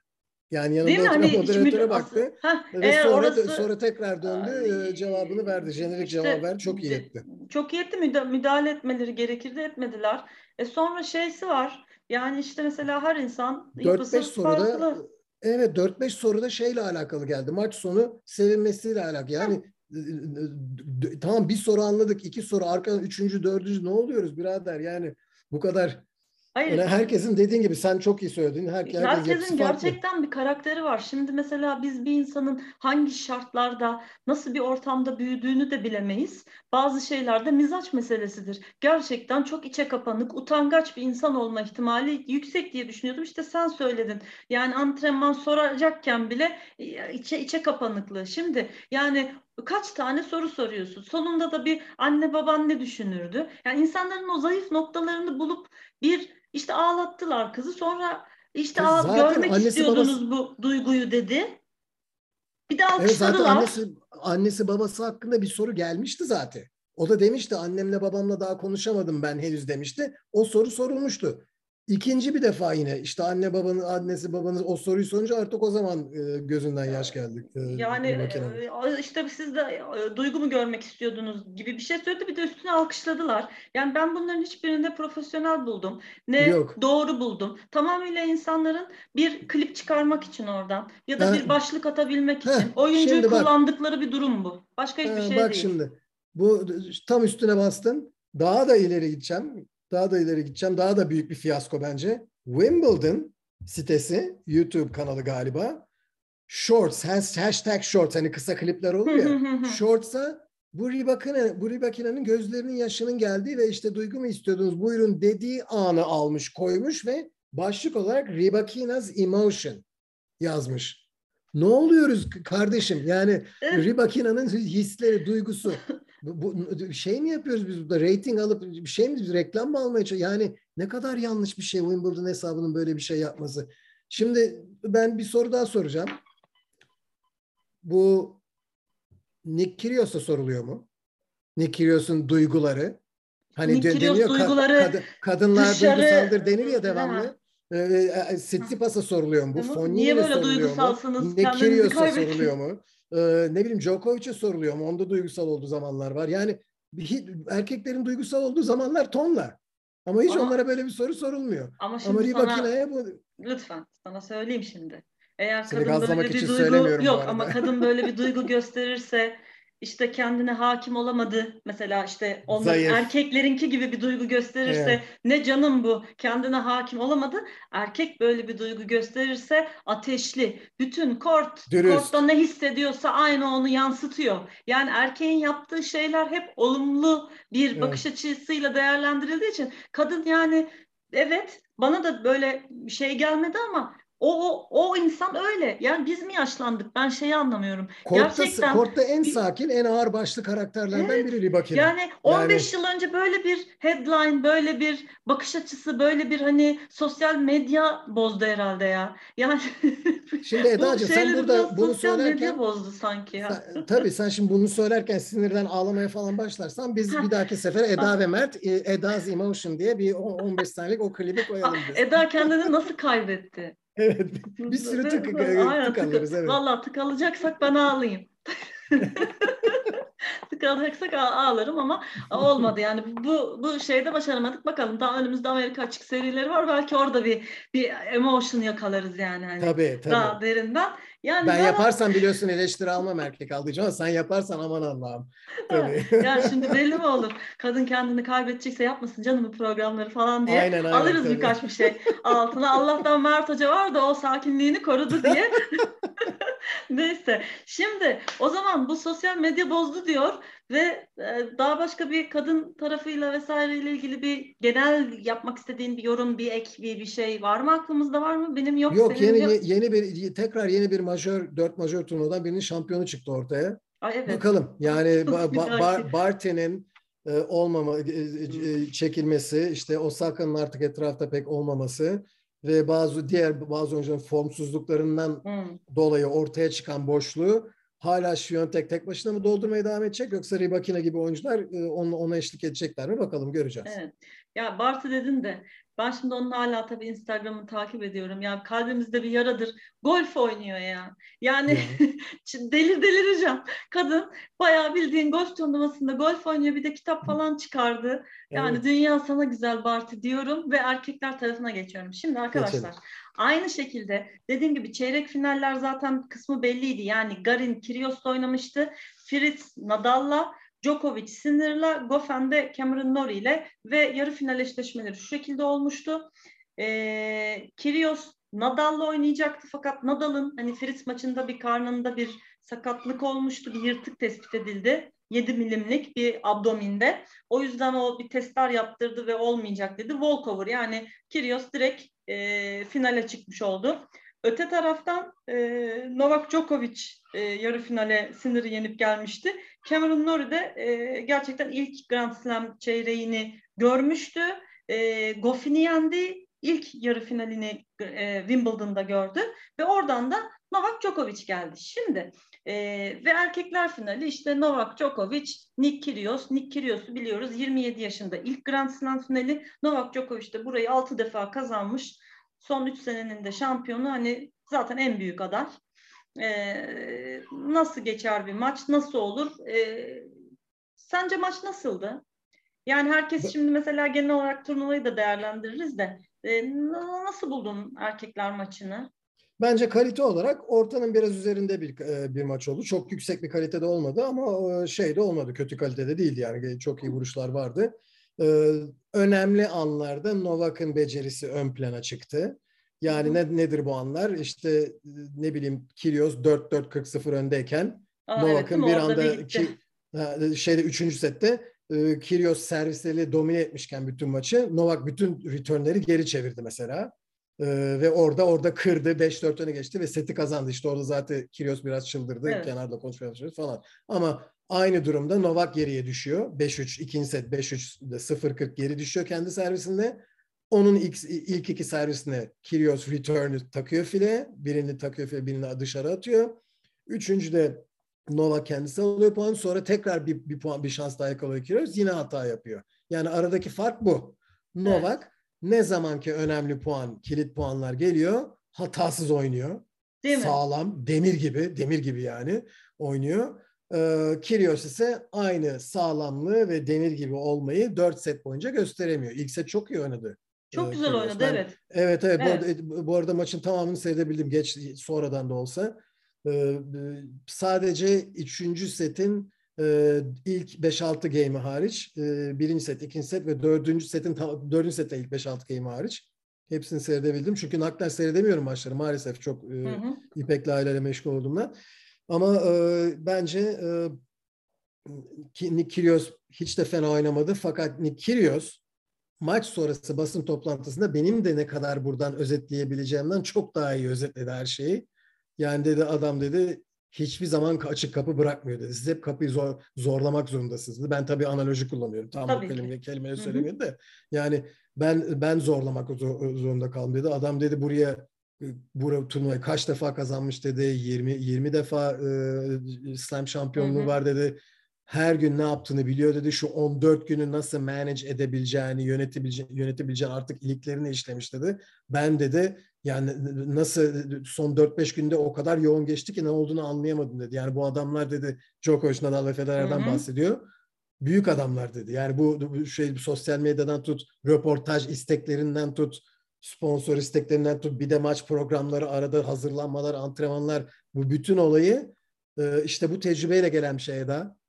[SPEAKER 2] Yani yanında hani moderatöre baktı. Heh, ve sonra, orası, sonra tekrar döndü ay, cevabını verdi. Jenerik işte, cevap verdi. Çok iyi etti.
[SPEAKER 1] Çok iyi etti. Müdahale etmeleri gerekirdi etmediler. E sonra şeysi var. Yani işte mesela her insan
[SPEAKER 2] 4-5 soruda farklı. Evet 4-5 soruda şeyle alakalı geldi. Maç sonu sevinmesiyle alakalı. Yani tamam bir soru anladık. iki soru arkadan üçüncü, dördüncü ne oluyoruz birader? Yani bu kadar Hayır. Yani herkesin dediğin gibi sen çok iyi söyledin. Herkes,
[SPEAKER 1] herkesin gerçekten bir karakteri var. Şimdi mesela biz bir insanın hangi şartlarda, nasıl bir ortamda büyüdüğünü de bilemeyiz. Bazı şeylerde mizaç meselesidir. Gerçekten çok içe kapanık, utangaç bir insan olma ihtimali yüksek diye düşünüyordum. İşte sen söyledin. Yani antrenman soracakken bile e, içe içe kapanıklığı. Şimdi yani kaç tane soru soruyorsun. Sonunda da bir anne baban ne düşünürdü? Yani insanların o zayıf noktalarını bulup bir işte ağlattılar kızı. Sonra işte ağ, görmek istiyordunuz babası... bu duyguyu dedi. Bir de alkışladılar. Evet,
[SPEAKER 2] zaten annesi, annesi babası hakkında bir soru gelmişti zaten. O da demişti annemle babamla daha konuşamadım ben henüz demişti. O soru sorulmuştu. İkinci bir defa yine işte anne babanın annesi babanız o soruyu sorunca artık o zaman e, gözünden yaş geldi.
[SPEAKER 1] E, yani e, işte siz de duygumu görmek istiyordunuz gibi bir şey söyledi bir de üstüne alkışladılar. Yani ben bunların hiçbirinde profesyonel buldum. Ne Yok. doğru buldum. Tamamıyla insanların bir klip çıkarmak için oradan ya da ha, bir başlık atabilmek için heh, oyuncuyu kullandıkları bak, bir durum bu. Başka hiçbir şey
[SPEAKER 2] bak
[SPEAKER 1] değil.
[SPEAKER 2] Bak şimdi bu tam üstüne bastın. Daha da ileri gideceğim daha da ileri gideceğim. Daha da büyük bir fiyasko bence. Wimbledon sitesi, YouTube kanalı galiba. Shorts, hashtag shorts hani kısa klipler olur ya. Shorts'a bu Ribakina, bu Ribakina'nın gözlerinin yaşının geldiği ve işte duygu mu istiyordunuz buyurun dediği anı almış koymuş ve başlık olarak Ribakina's Emotion yazmış. Ne oluyoruz kardeşim? Yani. Ribakina'nın hisleri, duygusu. bu, bu şey mi yapıyoruz biz burada? Rating alıp bir şey mi biz reklam mı almaya çalışıyoruz? Yani ne kadar yanlış bir şey Wimbledon hesabının böyle bir şey yapması. Şimdi ben bir soru daha soracağım. Bu Nick Kyrgios'a soruluyor mu? Nick Kyrgios'un duyguları. Hani
[SPEAKER 1] Nick Kyrgios
[SPEAKER 2] deniyor
[SPEAKER 1] duyguları
[SPEAKER 2] kad- kadınlar
[SPEAKER 1] dışarı-
[SPEAKER 2] duygusaldır denir ya devamlı. Ee, Sitsipas'a soruluyor mu bu? Fognini'ye
[SPEAKER 1] Niye böyle
[SPEAKER 2] soruluyor mu?
[SPEAKER 1] duygusalsınız?
[SPEAKER 2] Nick
[SPEAKER 1] Kendinizi
[SPEAKER 2] Kyrgios'a soruluyor mu? Ee, ne bileyim Djokovic'e soruluyor mu? Onda duygusal olduğu zamanlar var. Yani bir- erkeklerin duygusal olduğu zamanlar tonla. Ama hiç
[SPEAKER 1] Ama-
[SPEAKER 2] onlara böyle bir soru sorulmuyor.
[SPEAKER 1] Ama şimdi
[SPEAKER 2] Ama Ribakina'ya bu
[SPEAKER 1] lütfen sana söyleyeyim şimdi. Eğer
[SPEAKER 2] Seni
[SPEAKER 1] kadın böyle bir duygu yok ama kadın böyle bir duygu gösterirse işte kendine hakim olamadı. Mesela işte onlar
[SPEAKER 2] Zayıf.
[SPEAKER 1] erkeklerinki gibi bir duygu gösterirse
[SPEAKER 2] Evet.
[SPEAKER 1] ne canım bu kendine hakim olamadı. Erkek böyle bir duygu gösterirse ateşli. Bütün kort
[SPEAKER 2] Dürüst.
[SPEAKER 1] kortta ne hissediyorsa aynı onu yansıtıyor. Yani erkeğin yaptığı şeyler hep olumlu bir
[SPEAKER 2] Evet.
[SPEAKER 1] bakış açısıyla değerlendirildiği için kadın yani evet bana da böyle şey gelmedi ama o, o, o insan öyle. Yani biz mi yaşlandık? Ben şeyi anlamıyorum.
[SPEAKER 2] kortta,
[SPEAKER 1] Gerçekten
[SPEAKER 2] kortta en sakin, en ağır başlı karakterlerden
[SPEAKER 1] Evet.
[SPEAKER 2] biri Ribakina.
[SPEAKER 1] Yani 15 yıl önce böyle bir headline, böyle bir bakış açısı, böyle bir hani sosyal medya bozdu herhalde ya. Yani
[SPEAKER 2] Şimdi
[SPEAKER 1] bu
[SPEAKER 2] Eda'cığım sen
[SPEAKER 1] şeyleri
[SPEAKER 2] burada bunu
[SPEAKER 1] sosyal medya
[SPEAKER 2] söylerken
[SPEAKER 1] bozdu sanki ya.
[SPEAKER 2] Sen- tabii sen şimdi bunu söylerken sinirden ağlamaya falan başlarsan biz bir dahaki sefer Eda ve Mert e, Eda's Emotion diye bir on- 15 saniyelik o klibi koyalım biz.
[SPEAKER 1] Eda kendini nasıl kaybetti?
[SPEAKER 2] Evet. Bir sürü tık,
[SPEAKER 1] Aynen,
[SPEAKER 2] tık alırız. Evet.
[SPEAKER 1] Vallahi tık alacaksak ben ağlayayım. tık alacaksak ağ- ağlarım ama olmadı yani bu bu şeyde başaramadık bakalım daha önümüzde Amerika açık serileri var belki orada bir bir emotion yakalarız yani hani
[SPEAKER 2] Tabii tabii.
[SPEAKER 1] daha derinden yani
[SPEAKER 2] ben
[SPEAKER 1] bana-
[SPEAKER 2] yaparsam biliyorsun eleştiri almam erkek aldığı ama sen yaparsan aman Allah'ım. Tabii.
[SPEAKER 1] yani şimdi belli mi olur kadın kendini kaybedecekse yapmasın canım bu programları falan diye
[SPEAKER 2] Aynen, aynen,
[SPEAKER 1] alırız
[SPEAKER 2] tabii.
[SPEAKER 1] birkaç bir şey altına Allah'tan Mert Hoca var da o sakinliğini korudu diye Neyse. Şimdi o zaman bu sosyal medya bozdu diyor ve e, daha başka bir kadın tarafıyla vesaireyle ilgili bir genel yapmak istediğin bir yorum, bir ek, bir, bir şey var mı aklımızda var mı? Benim yok.
[SPEAKER 2] Yok yeni
[SPEAKER 1] yok.
[SPEAKER 2] yeni bir tekrar yeni bir majör dört majör turnuvadan birinin şampiyonu çıktı ortaya.
[SPEAKER 1] Ay, evet.
[SPEAKER 2] Bakalım yani ba- ba-. Bar- Barty'nin e, olmama e, e, çekilmesi, işte Osaka'nın artık etrafta pek olmaması ve bazı diğer bazı oyuncuların formsuzluklarından
[SPEAKER 1] Hmm.
[SPEAKER 2] dolayı ortaya çıkan boşluğu hala Şiyontek tek başına mı doldurmaya devam edecek yoksa Ribakina gibi oyuncular e, ona, ona eşlik edecekler mi bakalım göreceğiz.
[SPEAKER 1] Evet. Ya Bartu dedin de ben şimdi onun hala tabii Instagram'ı takip ediyorum. Ya kalbimizde bir yaradır. Golf oynuyor ya. Yani delir delireceğim. Kadın bayağı bildiğin golf turnuvasında golf oynuyor. Bir de kitap falan çıkardı. Yani
[SPEAKER 2] Evet.
[SPEAKER 1] dünya sana güzel Bartu diyorum ve erkekler tarafına geçiyorum. Şimdi arkadaşlar
[SPEAKER 2] Geçelim.
[SPEAKER 1] Aynı şekilde dediğim gibi çeyrek finaller zaten kısmı belliydi. Yani Garin Kyrgios'la oynamıştı. Fritz Nadal'la Djokovic Sinner'la, Goffin de Cameron Norrie ile ve yarı final eşleşmeleri şu şekilde olmuştu. Ee, Kyrgios Nadal'la oynayacaktı fakat Nadal'ın hani Fritz maçında bir karnında bir sakatlık olmuştu, bir yırtık tespit edildi. 7 milimlik bir abdominde. O yüzden o bir testler yaptırdı ve olmayacak dedi. Walkover yani Kyrgios direkt e, finale çıkmış oldu. Öte taraftan e, Novak Djokovic e, yarı finale Sinner'ı yenip gelmişti. Cameron Norrie de e, gerçekten ilk Grand Slam çeyreğini görmüştü. E, Goffin'i yendi. İlk yarı finalini e, Wimbledon'da gördü ve oradan da Novak Djokovic geldi. Şimdi e, ve erkekler finali işte Novak Djokovic, Nick Kyrgios. Nick Kyrgios'u biliyoruz 27 yaşında ilk Grand Slam finali. Novak Djokovic de burayı 6 defa kazanmış. Son 3 senenin de şampiyonu hani zaten en büyük aday. Ee, nasıl geçer bir maç? Nasıl olur? Ee, sence maç nasıldı? Yani herkes şimdi mesela genel olarak turnuvayı da değerlendiririz de e, nasıl buldun erkekler maçını?
[SPEAKER 2] Bence kalite olarak ortanın biraz üzerinde bir e, bir maç oldu. Çok yüksek bir kalitede olmadı ama e, şey de olmadı. Kötü kalitede değildi yani. Çok iyi vuruşlar vardı. E, önemli anlarda Novak'ın becerisi ön plana çıktı. Yani ne, nedir bu anlar? İşte ne bileyim Kyrgios 4-4-40-0 öndeyken Novak'ın
[SPEAKER 1] evet,
[SPEAKER 2] bir anda ki, şeyde 3. sette Kyrgios servisleriyle domine etmişken bütün maçı Novak bütün returnleri geri çevirdi mesela. Ee, ve orada orada kırdı. 5-4 öne geçti ve seti kazandı. İşte orada zaten Kyrgios biraz çıldırdı. Evet. Kenarda konuşmaya başladı falan. Ama aynı durumda Novak geriye düşüyor. 5-3 ikinci set 5-3'de 0-40 geri düşüyor kendi servisinde. Onun ilk, ilk iki servisine Kyrgios return'ü takıyor file. Birini takıyor file, birini dışarı atıyor. Üçüncü de Novak kendisi alıyor puan. Sonra tekrar bir, bir puan bir şans daha yakalıyor Kyrgios. Yine hata yapıyor. Yani aradaki fark bu. Novak evet. Ne zamanki önemli puan, kilit puanlar geliyor, hatasız oynuyor. Değil mi? Sağlam, demir gibi, demir gibi yani oynuyor. Ee, Kyrgios ise aynı sağlamlığı ve demir gibi olmayı 4 set boyunca gösteremiyor. İlk set çok iyi oynadı.
[SPEAKER 1] Çok ee, güzel oynadı ben, evet.
[SPEAKER 2] Evet evet, evet. Bu, arada, bu arada maçın tamamını seyredebildim geç sonradan da olsa. Ee, sadece üçüncü setin e, ilk 5-6 game'i hariç, e, birinci set, ikinci set ve dördüncü setin dördüncü sette ilk 5-6 game'i hariç hepsini seyredebildim. Çünkü naklen seyredemiyorum maçları maalesef çok e, hı hı. İpek'le aileyle meşgul olduğumdan. Ama e, bence e, Nick Kyrgios hiç de fena oynamadı. Fakat Nick Kyrgios maç sonrası basın toplantısında benim de ne kadar buradan özetleyebileceğimden çok daha iyi özetledi her şeyi. Yani dedi adam dedi hiçbir zaman açık kapı bırakmıyor dedi. Siz hep kapıyı zor, zorlamak zorundasınız dedi. Ben tabii analoji kullanıyorum. Tam tabii bu kelime, kelimeyi söylemiyorum da. Yani ben ben zorlamak zorunda kaldım dedi. Adam dedi buraya bu turnuvayı kaç defa kazanmış dedi. 20 20 defa e, slam şampiyonluğu hı hı. var dedi her gün ne yaptığını biliyor dedi. Şu 14 günü nasıl manage edebileceğini, yönetebileceğini, yönetebileceğini artık iliklerini işlemiş dedi. Ben dedi yani nasıl son 4-5 günde o kadar yoğun geçti ki ne olduğunu anlayamadım dedi. Yani bu adamlar dedi Djokovic, Nadal ve Federer'den bahsediyor. Büyük adamlar dedi. Yani bu, bu şey sosyal medyadan tut, röportaj isteklerinden tut, sponsor isteklerinden tut, bir de maç programları, arada hazırlanmalar, antrenmanlar bu bütün olayı işte bu tecrübeyle gelen bir şey daha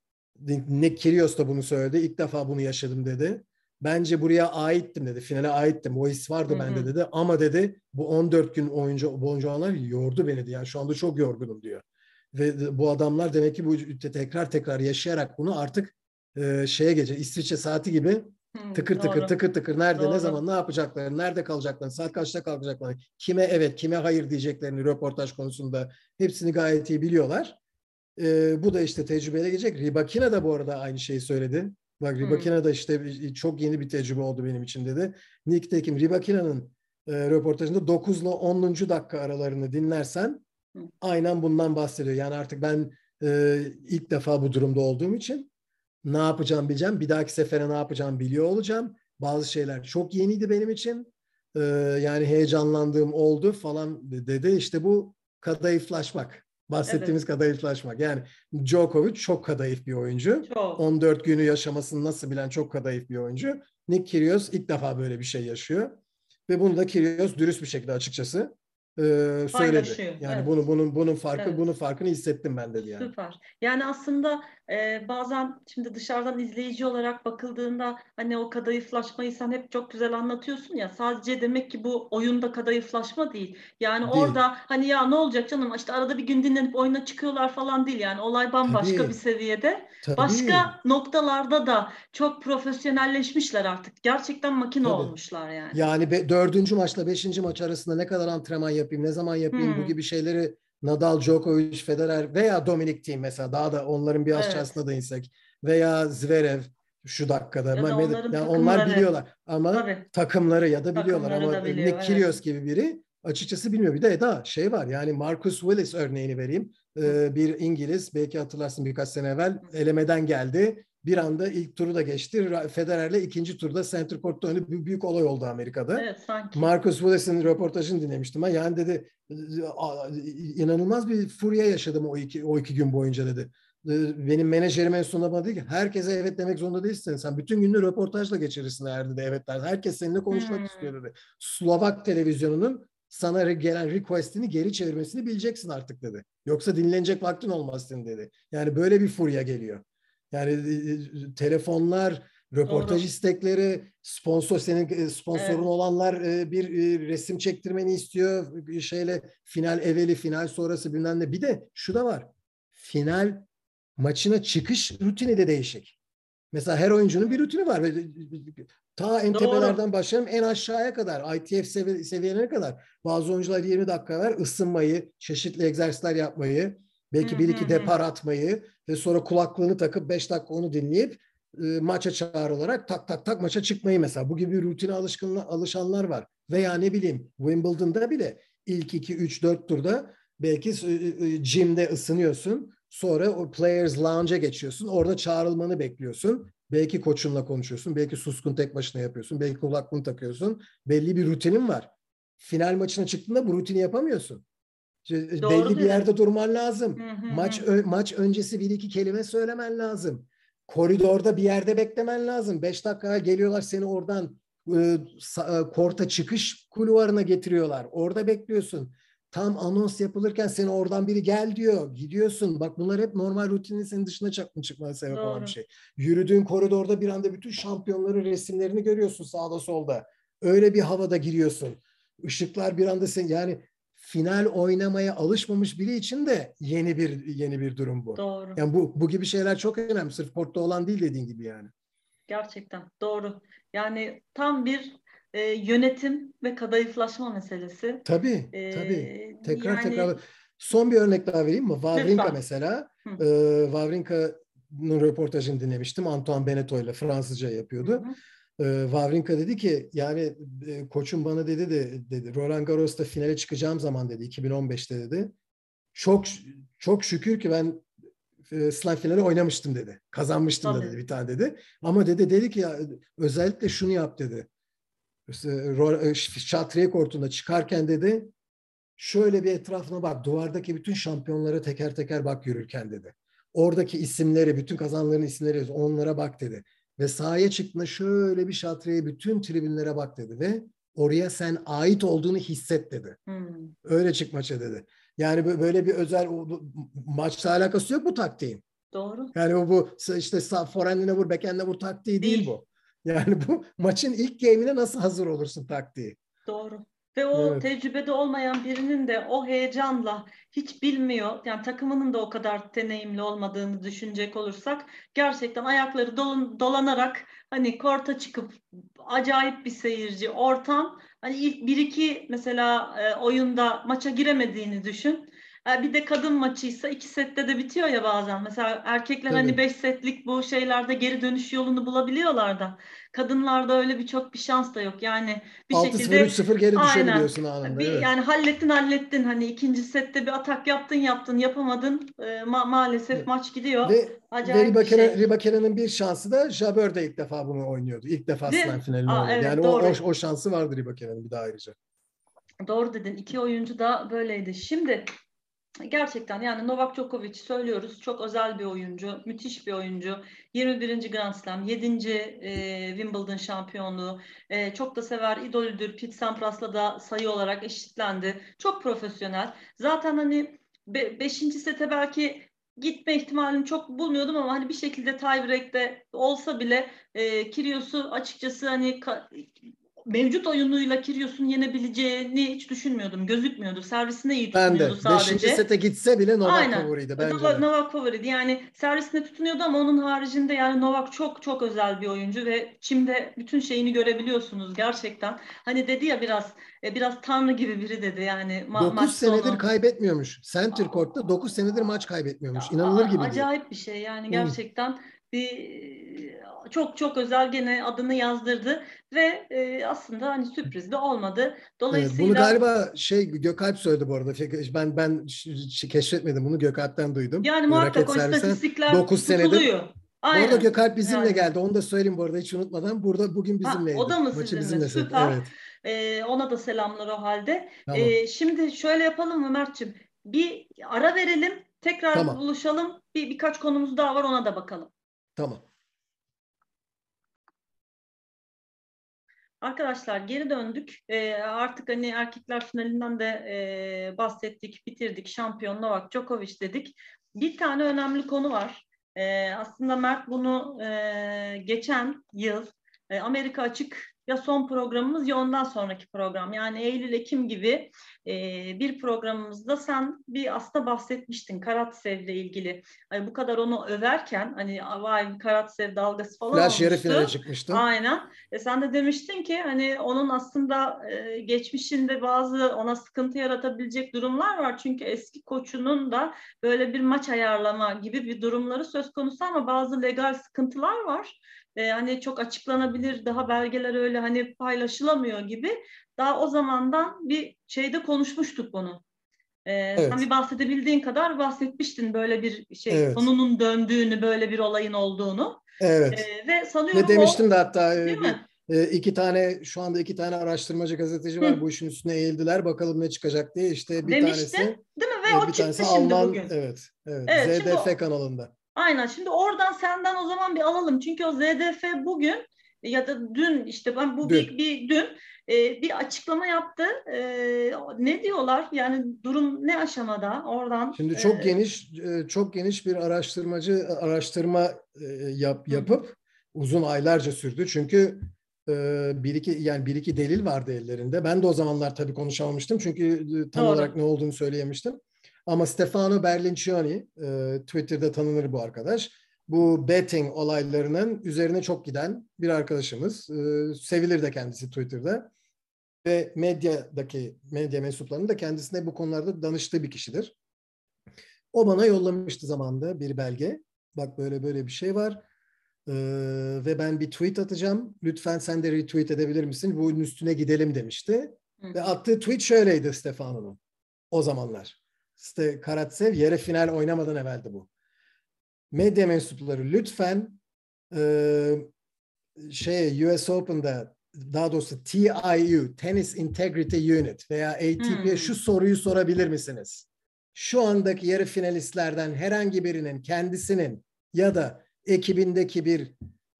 [SPEAKER 2] Nick Kyrgios da bunu söyledi. İlk defa bunu yaşadım dedi. Bence buraya aittim dedi. Finale aittim. O his vardı Hı-hı. bende dedi. Ama dedi bu 14 gün oyuncu boyunca olanlar yordu beni diyor. Yani şu anda çok yorgunum diyor. Ve bu adamlar demek ki bu tekrar tekrar yaşayarak bunu artık e, şeye gece İsviçre saati gibi Hı, tıkır doğru. tıkır tıkır tıkır nerede doğru. ne zaman ne yapacaklarını nerede kalacaklarını saat kaçta kalkacaklarını kime evet kime hayır diyeceklerini röportaj konusunda hepsini gayet iyi biliyorlar. E, bu da işte tecrübeyle gelecek. Ribakina da bu arada aynı şeyi söyledi. Bak Ribakina hmm. da işte çok yeni bir tecrübe oldu benim için dedi. Nick Tekim Ribakina'nın e, röportajında 9 ile 10. dakika aralarını dinlersen hmm. aynen bundan bahsediyor. Yani artık ben e, ilk defa bu durumda olduğum için ne yapacağım bileceğim. Bir dahaki sefere ne yapacağım biliyor olacağım. Bazı şeyler çok yeniydi benim için. E, yani heyecanlandığım oldu falan dedi. İşte bu kadayıflaşmak. Bahsettiğimiz evet. kadayıflaşmak. Yani Djokovic çok kadayıf bir oyuncu. Çok. 14 günü yaşamasını nasıl bilen çok kadayıf bir oyuncu. Nick Kyrgios ilk defa böyle bir şey yaşıyor. Ve bunu da Kyrgios dürüst bir şekilde açıkçası e, söyledi. Yani evet. bunu bunun bunun farkı evet. bunun farkını hissettim ben dedi yani.
[SPEAKER 1] Süper. Yani aslında e, bazen şimdi dışarıdan izleyici olarak bakıldığında hani o kadayıflaşmayı sen hep çok güzel anlatıyorsun ya sadece demek ki bu oyunda kadayıflaşma değil. Yani değil. orada hani ya ne olacak canım işte arada bir gün dinlenip oyuna çıkıyorlar falan değil yani olay bambaşka Tabii. bir seviyede. Tabii. Başka noktalarda da çok profesyonelleşmişler artık. Gerçekten makine Tabii. olmuşlar yani.
[SPEAKER 2] Yani be, dördüncü maçla beşinci maç arasında ne kadar antrenman yapayım, ne zaman yapayım hmm. bu gibi şeyleri Nadal, Djokovic, Federer veya Dominic Thiem mesela daha da onların bir aşağısına evet. da insek veya Zverev şu dakikada. Ya yani onlar biliyorlar ama Tabii. takımları ya da biliyorlar takımları ama biliyor, Nick Kyrgios evet. gibi biri açıkçası bilmiyor. Bir de Eda şey var yani Marcus Willis örneğini vereyim. Ee, bir İngiliz belki hatırlarsın birkaç sene evvel elemeden geldi. Bir anda ilk turu da geçti. Federer'le ikinci turda Center Court'ta oynadı. Büyük, büyük olay oldu Amerika'da. Evet, sanki. Marcus Willis'in röportajını dinlemiştim. Yani dedi inanılmaz bir furya yaşadım o iki, o iki gün boyunca dedi. Benim menajerim en sonunda bana dedi ki herkese evet demek zorunda değilsin. Sen bütün gününü röportajla geçirirsin eğer dedi evet der. Herkes seninle konuşmak hmm. istiyor dedi. Slovak televizyonunun sana gelen requestini geri çevirmesini bileceksin artık dedi. Yoksa dinlenecek vaktin olmaz senin dedi. Yani böyle bir furya geliyor. Yani e, e, telefonlar, röportaj Doğru. istekleri, sponsor senin e, sponsorun evet. olanlar bir resim çektirmeni istiyor. Şeyle final eveli, final sonrası bilmem ne. Bir de şu da var. Final maçına çıkış rutini de değişik. Mesela her oyuncunun bir rutini var. Ta en Doğru. tepelerden başlayalım en aşağıya kadar, ITF sevi seviyelerine kadar. Bazı oyuncular 20 dakika ver ısınmayı, çeşitli egzersizler yapmayı, belki bir iki depar atmayı ve sonra kulaklığını takıp 5 dakika onu dinleyip e, maça çağrılarak tak tak tak maça çıkmayı mesela. Bu gibi rutine alışkınlığa alışanlar var. Veya ne bileyim Wimbledon'da bile ilk 2 3 4 turda belki e, e, gym'de ısınıyorsun. Sonra o Players Lounge'a geçiyorsun. Orada çağrılmanı bekliyorsun. Belki koçunla konuşuyorsun. Belki suskun tek başına yapıyorsun. Belki kulaklığını takıyorsun. Belli bir rutinin var. Final maçına çıktığında bu rutini yapamıyorsun. Doğru Belli bir yerde durman lazım. Hı hı. Maç ö, maç öncesi bir iki kelime söylemen lazım. Koridorda bir yerde beklemen lazım. Beş dakika geliyorlar seni oradan e, e, korta çıkış kulvarına getiriyorlar. Orada bekliyorsun tam anons yapılırken seni oradan biri gel diyor. Gidiyorsun. Bak bunlar hep normal rutinin senin dışına çıkma, çıkmana sebep Doğru. olan bir şey. Yürüdüğün koridorda bir anda bütün şampiyonların resimlerini görüyorsun sağda solda. Öyle bir havada giriyorsun. Işıklar bir anda sen yani final oynamaya alışmamış biri için de yeni bir yeni bir durum bu.
[SPEAKER 1] Doğru.
[SPEAKER 2] Yani bu bu gibi şeyler çok önemli. Sırf portta olan değil dediğin gibi yani.
[SPEAKER 1] Gerçekten doğru. Yani tam bir e, yönetim ve kadayıflaşma meselesi.
[SPEAKER 2] Tabii, e, tabii. Tekrar yani, tekrar. Son bir örnek daha vereyim mi? Wawrinka lütfen. mesela. E, Wawrinka'nın röportajını dinlemiştim. Antoine Beneteau ile Fransızca yapıyordu. Hı hı. E, Wawrinka dedi ki yani e, koçum bana dedi de dedi Roland Garros'ta finale çıkacağım zaman dedi 2015'te dedi. Çok çok şükür ki ben e, slam finali oynamıştım dedi. Kazanmıştım Tabii. da dedi bir tane dedi. Ama dedi dedi ki ya, özellikle şunu yap dedi şatriye kortunda çıkarken dedi şöyle bir etrafına bak duvardaki bütün şampiyonlara teker teker bak yürürken dedi. Oradaki isimleri, bütün kazanların isimleri onlara bak dedi. Ve sahaya çıktığında şöyle bir şatriye bütün tribünlere bak dedi ve oraya sen ait olduğunu hisset dedi. Hmm. Öyle çık maça dedi. Yani böyle bir özel maçla alakası yok bu taktiğin.
[SPEAKER 1] Doğru.
[SPEAKER 2] Yani bu, bu işte forehand'ine vur, backhand'ine vur taktiği değil, değil bu. Yani bu maçın ilk game'ine nasıl hazır olursun taktiği.
[SPEAKER 1] Doğru. Ve o evet. tecrübede olmayan birinin de o heyecanla hiç bilmiyor. Yani takımının da o kadar deneyimli olmadığını düşünecek olursak gerçekten ayakları dolun, dolanarak hani korta çıkıp acayip bir seyirci ortam. Hani ilk bir iki mesela e, oyunda maça giremediğini düşün. Bir de kadın maçıysa iki sette de bitiyor ya bazen. Mesela erkekler hani Tabii. hani beş setlik bu şeylerde geri dönüş yolunu bulabiliyorlar da. Kadınlarda öyle bir çok bir şans da yok. Yani bir 6 şekilde
[SPEAKER 2] 3-0 geri düşebiliyorsun anında.
[SPEAKER 1] Bir, evet. Yani hallettin hallettin. Hani ikinci sette bir atak yaptın yaptın yapamadın. E, ma- maalesef evet. maç gidiyor.
[SPEAKER 2] Ve, Acayip ve Ribakena, şey. Ribakena'nın bir şansı da Jabeur de ilk defa bunu oynuyordu. İlk defa slam finalini oynuyordu. Evet, yani o, o, o şansı vardı Ribakena'nın bir daha ayrıca.
[SPEAKER 1] Doğru dedin. İki oyuncu da böyleydi. Şimdi Gerçekten yani Novak Djokovic söylüyoruz. Çok özel bir oyuncu, müthiş bir oyuncu. 21. Grand Slam, 7. E, Wimbledon şampiyonluğu. E, çok da sever, idolüdür. Pete Sampras'la da sayı olarak eşitlendi. Çok profesyonel. Zaten hani 5. Be sete belki gitme ihtimalini çok bulmuyordum ama hani bir şekilde tiebreak'te olsa bile e, Kyrgios'u açıkçası hani mevcut oyunuyla Kyrgios'un yenebileceğini hiç düşünmüyordum. Gözükmüyordu. Servisine iyi tutunuyordu ben de. sadece.
[SPEAKER 2] Beşinci sete gitse bile Novak Aynen. favoriydi bence.
[SPEAKER 1] Novak, Novak favoriydi. Yani servisine tutunuyordu ama onun haricinde yani Novak çok çok özel bir oyuncu ve Çim'de bütün şeyini görebiliyorsunuz gerçekten. Hani dedi ya biraz e, biraz tanrı gibi biri dedi yani.
[SPEAKER 2] Ma- 9 senedir sonu. kaybetmiyormuş. Center Court'ta 9 senedir maç kaybetmiyormuş. İnanılır gibi
[SPEAKER 1] Acayip değil. bir şey yani gerçekten. Hmm bir çok çok özel gene adını yazdırdı ve e, aslında hani sürpriz de olmadı. Dolayısıyla
[SPEAKER 2] bunu galiba şey Gökalp söyledi bu arada. Ben ben keşfetmedim bunu Gökalp'ten duydum.
[SPEAKER 1] Yani muhakkak o istatistikler 9 senedir.
[SPEAKER 2] Aynen. Bu arada Gökalp bizimle yani. geldi. Onu da söyleyeyim bu arada hiç unutmadan. Burada bugün bizimleydi.
[SPEAKER 1] Ha, o da mı Maçı sizinle? Bizimle Süper. Evet. Ee, ona da selamlar o halde. Tamam. Ee, şimdi şöyle yapalım mı Mert'ciğim? Bir ara verelim. Tekrar tamam. buluşalım. Bir birkaç konumuz daha var ona da bakalım.
[SPEAKER 2] Tamam.
[SPEAKER 1] Arkadaşlar geri döndük. E, artık hani erkekler finalinden de e, bahsettik, bitirdik. Şampiyon Novak Djokovic dedik. Bir tane önemli konu var. E, aslında Mert bunu e, geçen yıl e, Amerika Açık ya son programımız ya ondan sonraki program. Yani Eylül-Ekim gibi e, bir programımızda sen bir aslında bahsetmiştin Karatsev ile ilgili. Hani bu kadar onu överken hani vay Karatsev dalgası falan
[SPEAKER 2] Flash
[SPEAKER 1] olmuştu.
[SPEAKER 2] yarı finale çıkmıştı.
[SPEAKER 1] Aynen. E, sen de demiştin ki hani onun aslında e, geçmişinde bazı ona sıkıntı yaratabilecek durumlar var. Çünkü eski koçunun da böyle bir maç ayarlama gibi bir durumları söz konusu ama bazı legal sıkıntılar var. E, hani çok açıklanabilir, daha belgeler öyle hani paylaşılamıyor gibi. Daha o zamandan bir şeyde konuşmuştuk bunu. Ee, evet. Sen bir bahsedebildiğin kadar bahsetmiştin böyle bir şey evet. konunun döndüğünü, böyle bir olayın olduğunu.
[SPEAKER 2] Evet. Ee, ve sanıyorum Ve demiştim o, de hatta e, değil bir, mi? E, iki tane şu anda iki tane araştırmacı gazeteci var Hı. bu işin üstüne eğildiler bakalım ne çıkacak diye işte bir
[SPEAKER 1] Demiştin,
[SPEAKER 2] tanesi
[SPEAKER 1] değil mi? Ve o bir çıktı şimdi Alman, bugün.
[SPEAKER 2] Evet, evet. evet ZDF o, kanalında.
[SPEAKER 1] Aynen. Şimdi oradan senden o zaman bir alalım. Çünkü o ZDF bugün ya da dün işte ben bu dün. bir, bir dün e, bir açıklama yaptı. E, ne diyorlar? Yani durum ne aşamada? Oradan.
[SPEAKER 2] Şimdi çok e, geniş e, çok geniş bir araştırmacı araştırma e, yap, yapıp hı. uzun aylarca sürdü. Çünkü e, bir iki yani bir iki delil vardı ellerinde. Ben de o zamanlar tabii konuşamamıştım çünkü tam Doğru. olarak ne olduğunu söyleyemiştim. Ama Stefano Berlincioni, e, Twitter'da tanınır bu arkadaş. Bu betting olaylarının üzerine çok giden bir arkadaşımız. E, sevilir de kendisi Twitter'da. Ve medyadaki medya mensuplarının da kendisine bu konularda danıştığı bir kişidir. O bana yollamıştı zamanda bir belge. Bak böyle böyle bir şey var. Ee, ve ben bir tweet atacağım. Lütfen sen de retweet edebilir misin? Bunun üstüne gidelim demişti. Hı. Ve attığı tweet şöyleydi Stefano'nun. O zamanlar Karatsev yarı final oynamadan evveldi bu. Medya mensupları lütfen e, şey US Open'da daha doğrusu TIU Tennis Integrity Unit veya ATP'ye hmm. şu soruyu sorabilir misiniz? Şu andaki yarı finalistlerden herhangi birinin kendisinin ya da ekibindeki bir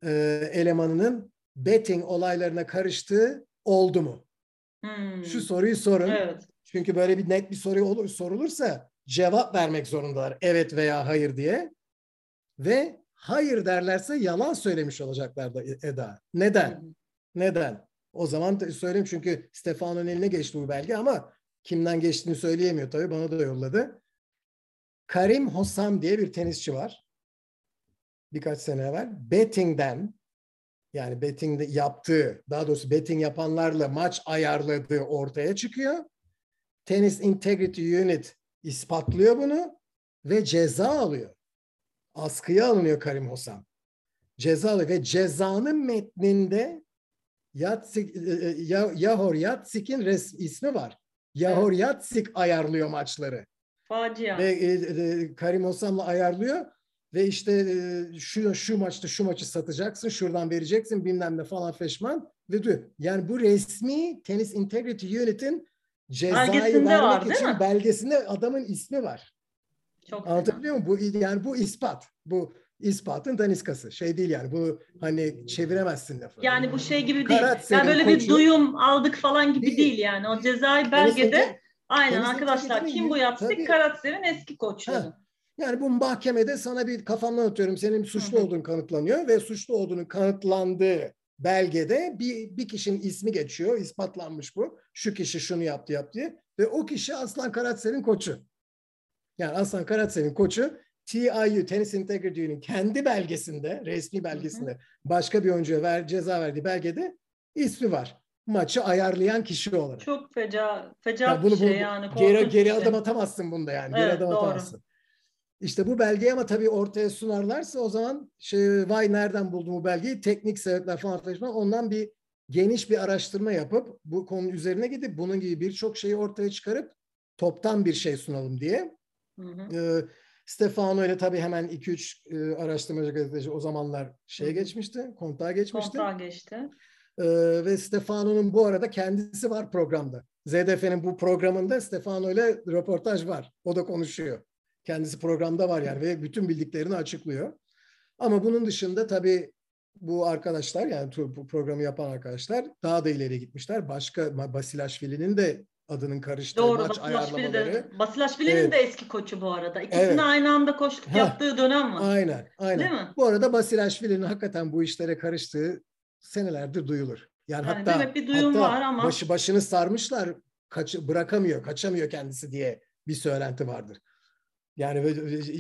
[SPEAKER 2] e, elemanının betting olaylarına karıştığı oldu mu? Hmm. Şu soruyu sorun. Evet. Çünkü böyle bir net bir soru olur, sorulursa cevap vermek zorundalar. Evet veya hayır diye. Ve hayır derlerse yalan söylemiş olacaklar da Eda. Neden? Neden? O zaman söyleyeyim çünkü Stefano'nun eline geçti bu belge ama kimden geçtiğini söyleyemiyor tabii. Bana da yolladı. Karim Hossam diye bir tenisçi var. Birkaç sene evvel. Betting'den yani betting yaptığı, daha doğrusu betting yapanlarla maç ayarladığı ortaya çıkıyor. Tennis Integrity Unit ispatlıyor bunu ve ceza alıyor. Askıya alınıyor Karim Hosam. Ceza alıyor ve cezanın metninde Yatsik, e, e, Yahor Yatsik'in ismi var. Yahor evet. Yatsik ayarlıyor maçları.
[SPEAKER 1] Facia.
[SPEAKER 2] Ve e, e, Karim Hosam'la ayarlıyor ve işte e, şu şu maçta şu maçı satacaksın, şuradan vereceksin bilmem ne falan feşman ve diyor. Yani bu resmi Tennis Integrity Unit'in cezayı belgesinde vermek var, için mi? belgesinde adamın ismi var. Çok Anlatabiliyor muyum? Bu yani bu ispat. Bu ispatın daniskası. Şey değil yani. Bu hani çeviremezsin lafı.
[SPEAKER 1] Yani bu şey gibi değil. Yani böyle koçu, bir duyum aldık falan gibi değil, değil yani. O cezayı belgede Tenis'in, aynen arkadaşlar kim bu yaptı? Karatsev'in eski koçları.
[SPEAKER 2] Yani bu mahkemede sana bir kafamdan atıyorum senin suçlu Hı-hı. olduğun kanıtlanıyor ve suçlu olduğunu kanıtlandığı belgede bir, bir kişinin ismi geçiyor. ispatlanmış bu. Şu kişi şunu yaptı yaptı diye. Ve o kişi Aslan Karatsev'in koçu. Yani Aslan Karatsev'in koçu TIU Tennis Integrity Union'in kendi belgesinde, resmi belgesinde başka bir oyuncuya ver, ceza verdiği belgede ismi var. Maçı ayarlayan kişi olarak.
[SPEAKER 1] Çok feca, feca yani bunu, bir şey bu, yani.
[SPEAKER 2] Geri, geri şey. adım atamazsın bunda yani. Evet, geri adım doğru. atamazsın. İşte bu belgeyi ama tabii ortaya sunarlarsa o zaman şey, vay nereden buldum bu belgeyi? Teknik sebepler falan falan ondan bir geniş bir araştırma yapıp bu konu üzerine gidip bunun gibi birçok şeyi ortaya çıkarıp toptan bir şey sunalım diye. Hı hı. Ee, Stefano ile tabii hemen 2-3 e, araştırmacı gazeteci o zamanlar şeye geçmişti, kontağa geçmişti.
[SPEAKER 1] Kontağa geçti.
[SPEAKER 2] Ee, ve Stefano'nun bu arada kendisi var programda. ZDF'nin bu programında Stefano ile röportaj var. O da konuşuyor. Kendisi programda var yani ve bütün bildiklerini açıklıyor. Ama bunun dışında tabii bu arkadaşlar yani bu programı yapan arkadaşlar daha da ileri gitmişler. Başka Basilashvili'nin de adının karıştığı Doğru, maç ayarlamaları.
[SPEAKER 1] De, Basilashvili'nin evet. de eski koçu bu arada. İkisini evet. aynı anda koçluk ha. yaptığı dönem var.
[SPEAKER 2] Aynen, aynen. Değil mi? Bu arada Basilashvili'nin hakikaten bu işlere karıştığı senelerdir duyulur. Yani,
[SPEAKER 1] Yani
[SPEAKER 2] hatta
[SPEAKER 1] demek bir duyum
[SPEAKER 2] hatta
[SPEAKER 1] var ama-
[SPEAKER 2] başı başını sarmışlar, kaç, bırakamıyor, kaçamıyor kendisi diye bir söylenti vardır. Yani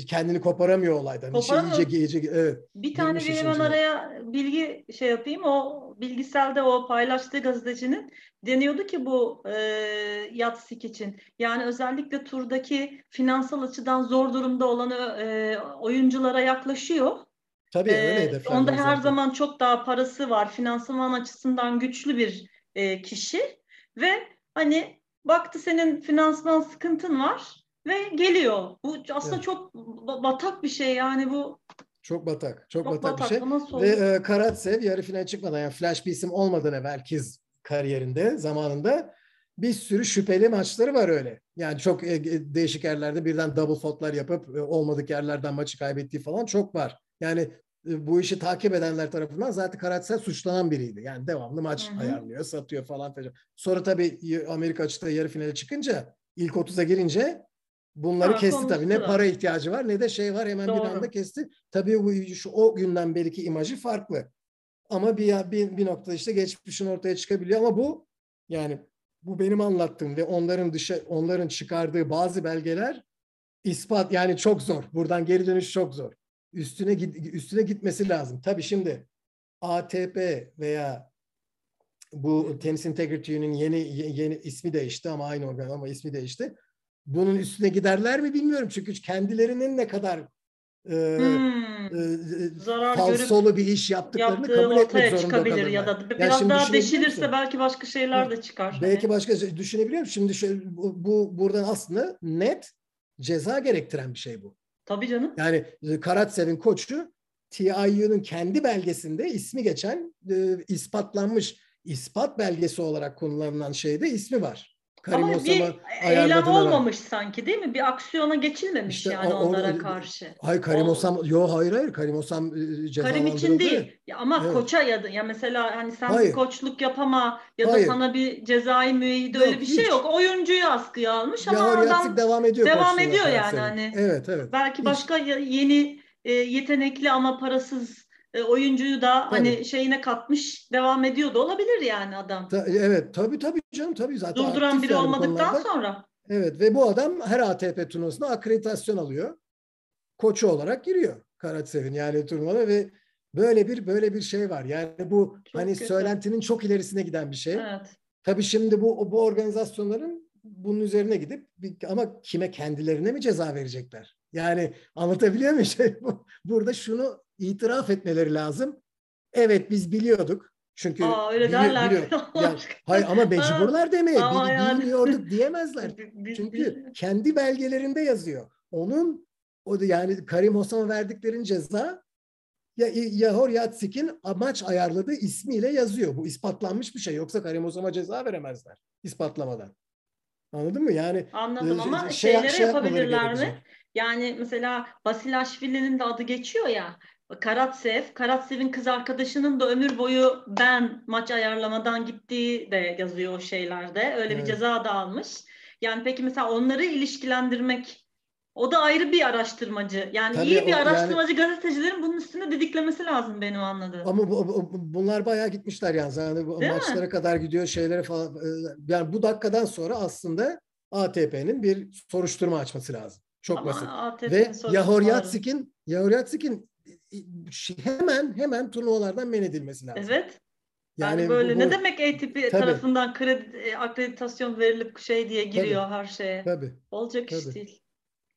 [SPEAKER 2] kendini koparamıyor olaydan.
[SPEAKER 1] Koparamıyor.
[SPEAKER 2] iyice iyice evet.
[SPEAKER 1] Bir tane
[SPEAKER 2] Girmiş
[SPEAKER 1] hemen
[SPEAKER 2] içine.
[SPEAKER 1] araya bilgi şey yapayım. O bilgiselde o paylaştığı gazetecinin deniyordu ki bu e, Yatsik için. Yani özellikle turdaki finansal açıdan zor durumda olan e, oyunculara yaklaşıyor.
[SPEAKER 2] Tabii
[SPEAKER 1] Ee,
[SPEAKER 2] öyle hedefler
[SPEAKER 1] onda her
[SPEAKER 2] zaten.
[SPEAKER 1] zaman çok daha parası var. Finansman açısından güçlü bir e, kişi ve hani baktı senin finansman sıkıntın var ve geliyor. Bu aslında
[SPEAKER 2] Evet.
[SPEAKER 1] çok ba- batak bir şey yani bu
[SPEAKER 2] Çok batak. Çok,
[SPEAKER 1] çok
[SPEAKER 2] batak bir
[SPEAKER 1] batak.
[SPEAKER 2] şey.
[SPEAKER 1] Bu nasıl
[SPEAKER 2] Ve e, Karatsev yarı final çıkmadan yani flash bir isim olmadan evvelki kariyerinde zamanında bir sürü şüpheli maçları var öyle. Yani çok e, e, değişik yerlerde birden double faultlar yapıp e, olmadık yerlerden maçı kaybettiği falan çok var. Yani e, bu işi takip edenler tarafından zaten Karatsev suçlanan biriydi. Yani devamlı maç
[SPEAKER 1] Hı hı.
[SPEAKER 2] ayarlıyor, satıyor falan filan. Sonra tabii Amerika açıkta yarı finale çıkınca ilk 30'a girince bunları
[SPEAKER 1] Ha,
[SPEAKER 2] kesti tabii. Ne para ihtiyacı var ne de şey var hemen bir
[SPEAKER 1] Doğru.
[SPEAKER 2] anda kesti. Tabii bu şu o günden beriki imajı farklı. Ama bir, bir, bir noktada işte geçmişin ortaya çıkabiliyor ama bu yani bu benim anlattığım ve onların dışı onların çıkardığı bazı belgeler ispat yani çok zor. Buradan geri dönüş çok zor. Üstüne üstüne gitmesi lazım. Tabii şimdi ATP veya bu Tennis Integrity Union'in yeni yeni ismi değişti ama aynı organ ama ismi değişti. Bunun üstüne giderler mi bilmiyorum çünkü kendilerinin ne kadar e,
[SPEAKER 1] Hmm,
[SPEAKER 2] e,
[SPEAKER 1] zarar görüp
[SPEAKER 2] falsolu bir iş yaptıklarını kabul etmek zorunda
[SPEAKER 1] çıkabilir
[SPEAKER 2] kalırlar.
[SPEAKER 1] ya da
[SPEAKER 2] Yani
[SPEAKER 1] biraz
[SPEAKER 2] şimdi
[SPEAKER 1] daha deşilirse belki başka şeyler de çıkar.
[SPEAKER 2] Belki
[SPEAKER 1] Hani
[SPEAKER 2] başka düşünebiliyor musun? Şimdi şöyle, bu, bu buradan aslında net ceza gerektiren bir şey bu.
[SPEAKER 1] tabii canım.
[SPEAKER 2] Yani e, Karatsev'in koçu TIU'nun kendi belgesinde ismi geçen e, ispatlanmış ispat belgesi olarak kullanılan şeyde ismi var. Karim
[SPEAKER 1] Ama
[SPEAKER 2] Osam'a
[SPEAKER 1] bir eylem olmamış sanki değil mi? Bir aksiyona geçilmemiş
[SPEAKER 2] İşte
[SPEAKER 1] yani
[SPEAKER 2] o- o-
[SPEAKER 1] onlara karşı.
[SPEAKER 2] Hayır Karim
[SPEAKER 1] O-
[SPEAKER 2] Osam, yo hayır hayır Karim Osam e,
[SPEAKER 1] Karim
[SPEAKER 2] cezalandırıldı.
[SPEAKER 1] için değil. Ya ama
[SPEAKER 2] Evet.
[SPEAKER 1] koça ya da ya mesela hani sen
[SPEAKER 2] Hayır.
[SPEAKER 1] koçluk yapama ya da
[SPEAKER 2] Hayır.
[SPEAKER 1] sana bir cezai müeyyide öyle bir şey
[SPEAKER 2] hiç.
[SPEAKER 1] yok. Oyuncuyu askıya almış ama
[SPEAKER 2] Yahor
[SPEAKER 1] adam
[SPEAKER 2] devam ediyor
[SPEAKER 1] devam ediyor yani
[SPEAKER 2] Karatsev'in.
[SPEAKER 1] hani.
[SPEAKER 2] Evet evet.
[SPEAKER 1] belki
[SPEAKER 2] Hiç.
[SPEAKER 1] başka ya- yeni e, yetenekli ama parasız e, oyuncuyu da hani şeyine katmış devam ediyor da olabilir yani adam.
[SPEAKER 2] Ta- evet tabii tabii canım tabii zaten
[SPEAKER 1] Durduran biri
[SPEAKER 2] yani
[SPEAKER 1] olmadıktan
[SPEAKER 2] konularda.
[SPEAKER 1] sonra.
[SPEAKER 2] Evet ve bu adam her ATP turnuvasına akreditasyon alıyor. Koçu olarak giriyor Karatsev'in yani turnuvada ve böyle bir böyle bir şey var. Yani bu
[SPEAKER 1] Çok
[SPEAKER 2] hani
[SPEAKER 1] kötü.
[SPEAKER 2] söylentinin çok ilerisine giden bir şey.
[SPEAKER 1] Evet.
[SPEAKER 2] Tabii şimdi bu bu organizasyonların bunun üzerine gidip ama kime kendilerine mi ceza verecekler? Yani anlatabiliyor muyum? Şey, bu- burada şunu itiraf etmeleri lazım. Evet biz biliyorduk. Çünkü
[SPEAKER 1] Aa, öyle derler.
[SPEAKER 2] biliyor-
[SPEAKER 1] Allah
[SPEAKER 2] Yani, hayır ama mecburlar demeye.
[SPEAKER 1] Ama
[SPEAKER 2] Bil-
[SPEAKER 1] yani.
[SPEAKER 2] Bilmiyorduk diyemezler. Çünkü kendi belgelerinde yazıyor. Onun o da yani Karim Osman'a verdiklerin ceza ya Yahor Yatsik'in amaç ayarladığı ismiyle yazıyor. Bu ispatlanmış bir şey. Yoksa Karim Osman'a ceza veremezler ispatlamadan. Anladın mı? Yani
[SPEAKER 1] Anladım
[SPEAKER 2] e,
[SPEAKER 1] ama
[SPEAKER 2] şey-
[SPEAKER 1] şeylere
[SPEAKER 2] şey
[SPEAKER 1] yapabilirler mi? Yani mesela Basilashvili'nin de adı geçiyor ya. Karatsev, Karatsev'in kız arkadaşının da ömür boyu ben maç ayarlamadan gittiği de yazıyor o şeylerde. Öyle bir
[SPEAKER 2] Evet.
[SPEAKER 1] ceza da almış. Yani peki mesela onları ilişkilendirmek o da ayrı bir araştırmacı. Yani
[SPEAKER 2] Tabii
[SPEAKER 1] iyi
[SPEAKER 2] o-
[SPEAKER 1] bir
[SPEAKER 2] yani-
[SPEAKER 1] araştırmacı gazetecilerin bunun üstüne didiklemesi lazım benim anladığım.
[SPEAKER 2] Ama bu, bu- bunlar bayağı gitmişler yani. yani bu
[SPEAKER 1] Değil mi?
[SPEAKER 2] maçlara kadar gidiyor şeylere falan. E, Yani bu dakikadan sonra aslında ATP'nin bir soruşturma açması lazım. Çok
[SPEAKER 1] Ama
[SPEAKER 2] basit.
[SPEAKER 1] ATP'nin
[SPEAKER 2] Ve Yahor
[SPEAKER 1] soruşturmaları-
[SPEAKER 2] Yahor Yatsik'in hemen hemen turnuvalardan men edilmesi lazım.
[SPEAKER 1] Evet. Yani,
[SPEAKER 2] Yani
[SPEAKER 1] böyle
[SPEAKER 2] bu-
[SPEAKER 1] ne demek ATP
[SPEAKER 2] Tabii.
[SPEAKER 1] tarafından kredi, e, akreditasyon verilip şey diye giriyor her şeye.
[SPEAKER 2] Tabii.
[SPEAKER 1] Olacak iş
[SPEAKER 2] tabii.
[SPEAKER 1] değil.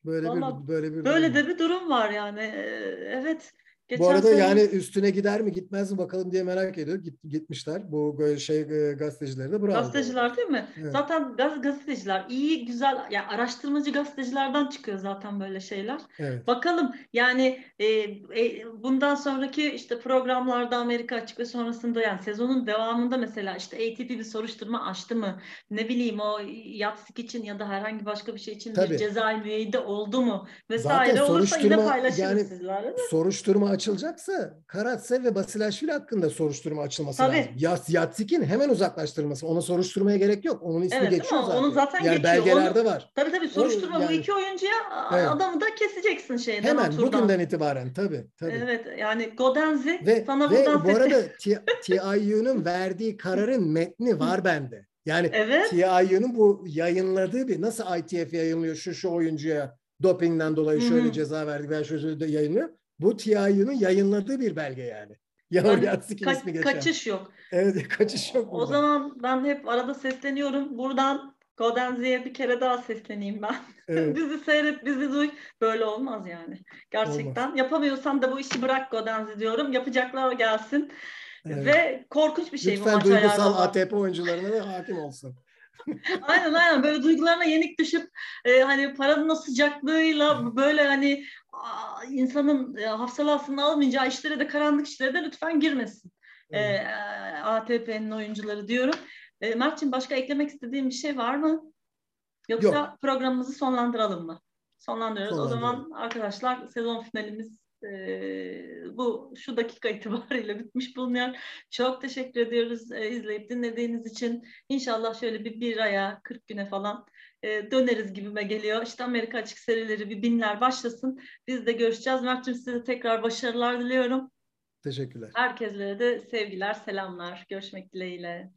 [SPEAKER 2] Böyle
[SPEAKER 1] Vallahi
[SPEAKER 2] bir böyle bir
[SPEAKER 1] Böyle de bir durum var yani. Ee, Evet. Geçen
[SPEAKER 2] Bu arada
[SPEAKER 1] sene-
[SPEAKER 2] yani üstüne gider mi gitmez mi bakalım diye merak ediyor. Git, gitmişler. Bu şey e, gazetecileri de bravo.
[SPEAKER 1] gazeteciler değil mi?
[SPEAKER 2] Evet.
[SPEAKER 1] Zaten gaz, gazeteciler iyi güzel ya araştırmacı gazetecilerden çıkıyor zaten böyle şeyler.
[SPEAKER 2] Evet.
[SPEAKER 1] Bakalım yani e, e, bundan sonraki işte programlarda Amerika açık ve sonrasında yani sezonun devamında mesela işte ATP bir soruşturma açtı mı? Ne bileyim o Yatsik için ya da herhangi başka bir şey için
[SPEAKER 2] Tabii.
[SPEAKER 1] bir cezai müeyyide oldu mu? Vesaire
[SPEAKER 2] Zaten
[SPEAKER 1] olursa yine paylaşırız
[SPEAKER 2] yani
[SPEAKER 1] sizlerle.
[SPEAKER 2] Soruşturma açılacaksa Karatsev ve Basilashvili hakkında soruşturma açılması
[SPEAKER 1] Tabii.
[SPEAKER 2] lazım. Yats, Yatsik'in hemen uzaklaştırılması. Ona soruşturmaya gerek yok. Onun ismi
[SPEAKER 1] Evet,
[SPEAKER 2] geçiyor zaten.
[SPEAKER 1] onun zaten
[SPEAKER 2] yani
[SPEAKER 1] geçiyor.
[SPEAKER 2] belgelerde var.
[SPEAKER 1] Tabii tabii soruşturma bu
[SPEAKER 2] yani-
[SPEAKER 1] iki oyuncuya
[SPEAKER 2] Evet.
[SPEAKER 1] adamı da keseceksin şeyden
[SPEAKER 2] Hemen
[SPEAKER 1] oturdan.
[SPEAKER 2] bugünden itibaren tabii tabii.
[SPEAKER 1] Evet yani Godenzi
[SPEAKER 2] Ve,
[SPEAKER 1] sana
[SPEAKER 2] ve
[SPEAKER 1] buradan
[SPEAKER 2] bu arada TIU'nun verdiği kararın metni var bende. Yani
[SPEAKER 1] Evet.
[SPEAKER 2] TIU'nun bu yayınladığı bir nasıl ITF yayınlıyor şu şu oyuncuya dopingden dolayı şöyle ceza verdik veya şöyle de yayınlıyor. Bu TIU'nun yayınladığı bir belge yani.
[SPEAKER 1] Yani
[SPEAKER 2] Yavru Yatsik'in
[SPEAKER 1] ka-
[SPEAKER 2] ismi geçen.
[SPEAKER 1] kaçış yok.
[SPEAKER 2] Evet kaçış yok
[SPEAKER 1] O
[SPEAKER 2] burada.
[SPEAKER 1] zaman ben hep arada sesleniyorum. Buradan Godenzi'ye bir kere daha sesleneyim ben.
[SPEAKER 2] Evet.
[SPEAKER 1] bizi seyret, bizi duy. Böyle olmaz yani. Gerçekten. Yapamıyorsan da bu işi bırak Godenzi diyorum. Yapacaklar gelsin.
[SPEAKER 2] Evet.
[SPEAKER 1] Ve korkunç bir şey bu
[SPEAKER 2] Lütfen
[SPEAKER 1] maç
[SPEAKER 2] duygusal
[SPEAKER 1] ayarlama.
[SPEAKER 2] ATP oyuncularına da hakim olsun.
[SPEAKER 1] Aynen aynen böyle duygularına yenik düşüp e, hani paranın o sıcaklığıyla böyle hani insanın e, hafsalasını almayacağı işlere de karanlık işlere de lütfen girmesin. E,
[SPEAKER 2] Evet.
[SPEAKER 1] ATP'nin oyuncuları diyorum. E, Mert'ciğim başka eklemek istediğin bir şey var mı? Yoksa
[SPEAKER 2] Yok.
[SPEAKER 1] programımızı sonlandıralım mı? Sonlandırıyoruz. O zaman arkadaşlar sezon finalimiz e, bu şu dakika itibariyle bitmiş bulunuyor. Çok teşekkür ediyoruz e, izleyip dinlediğiniz için. İnşallah şöyle bir bir aya 40 güne falan e, döneriz gibime geliyor. İşte Amerika açık serileri bir binler başlasın. Biz de görüşeceğiz. Mert'ciğim size tekrar başarılar diliyorum.
[SPEAKER 2] Teşekkürler.
[SPEAKER 1] Herkeslere de sevgiler, selamlar. Görüşmek dileğiyle.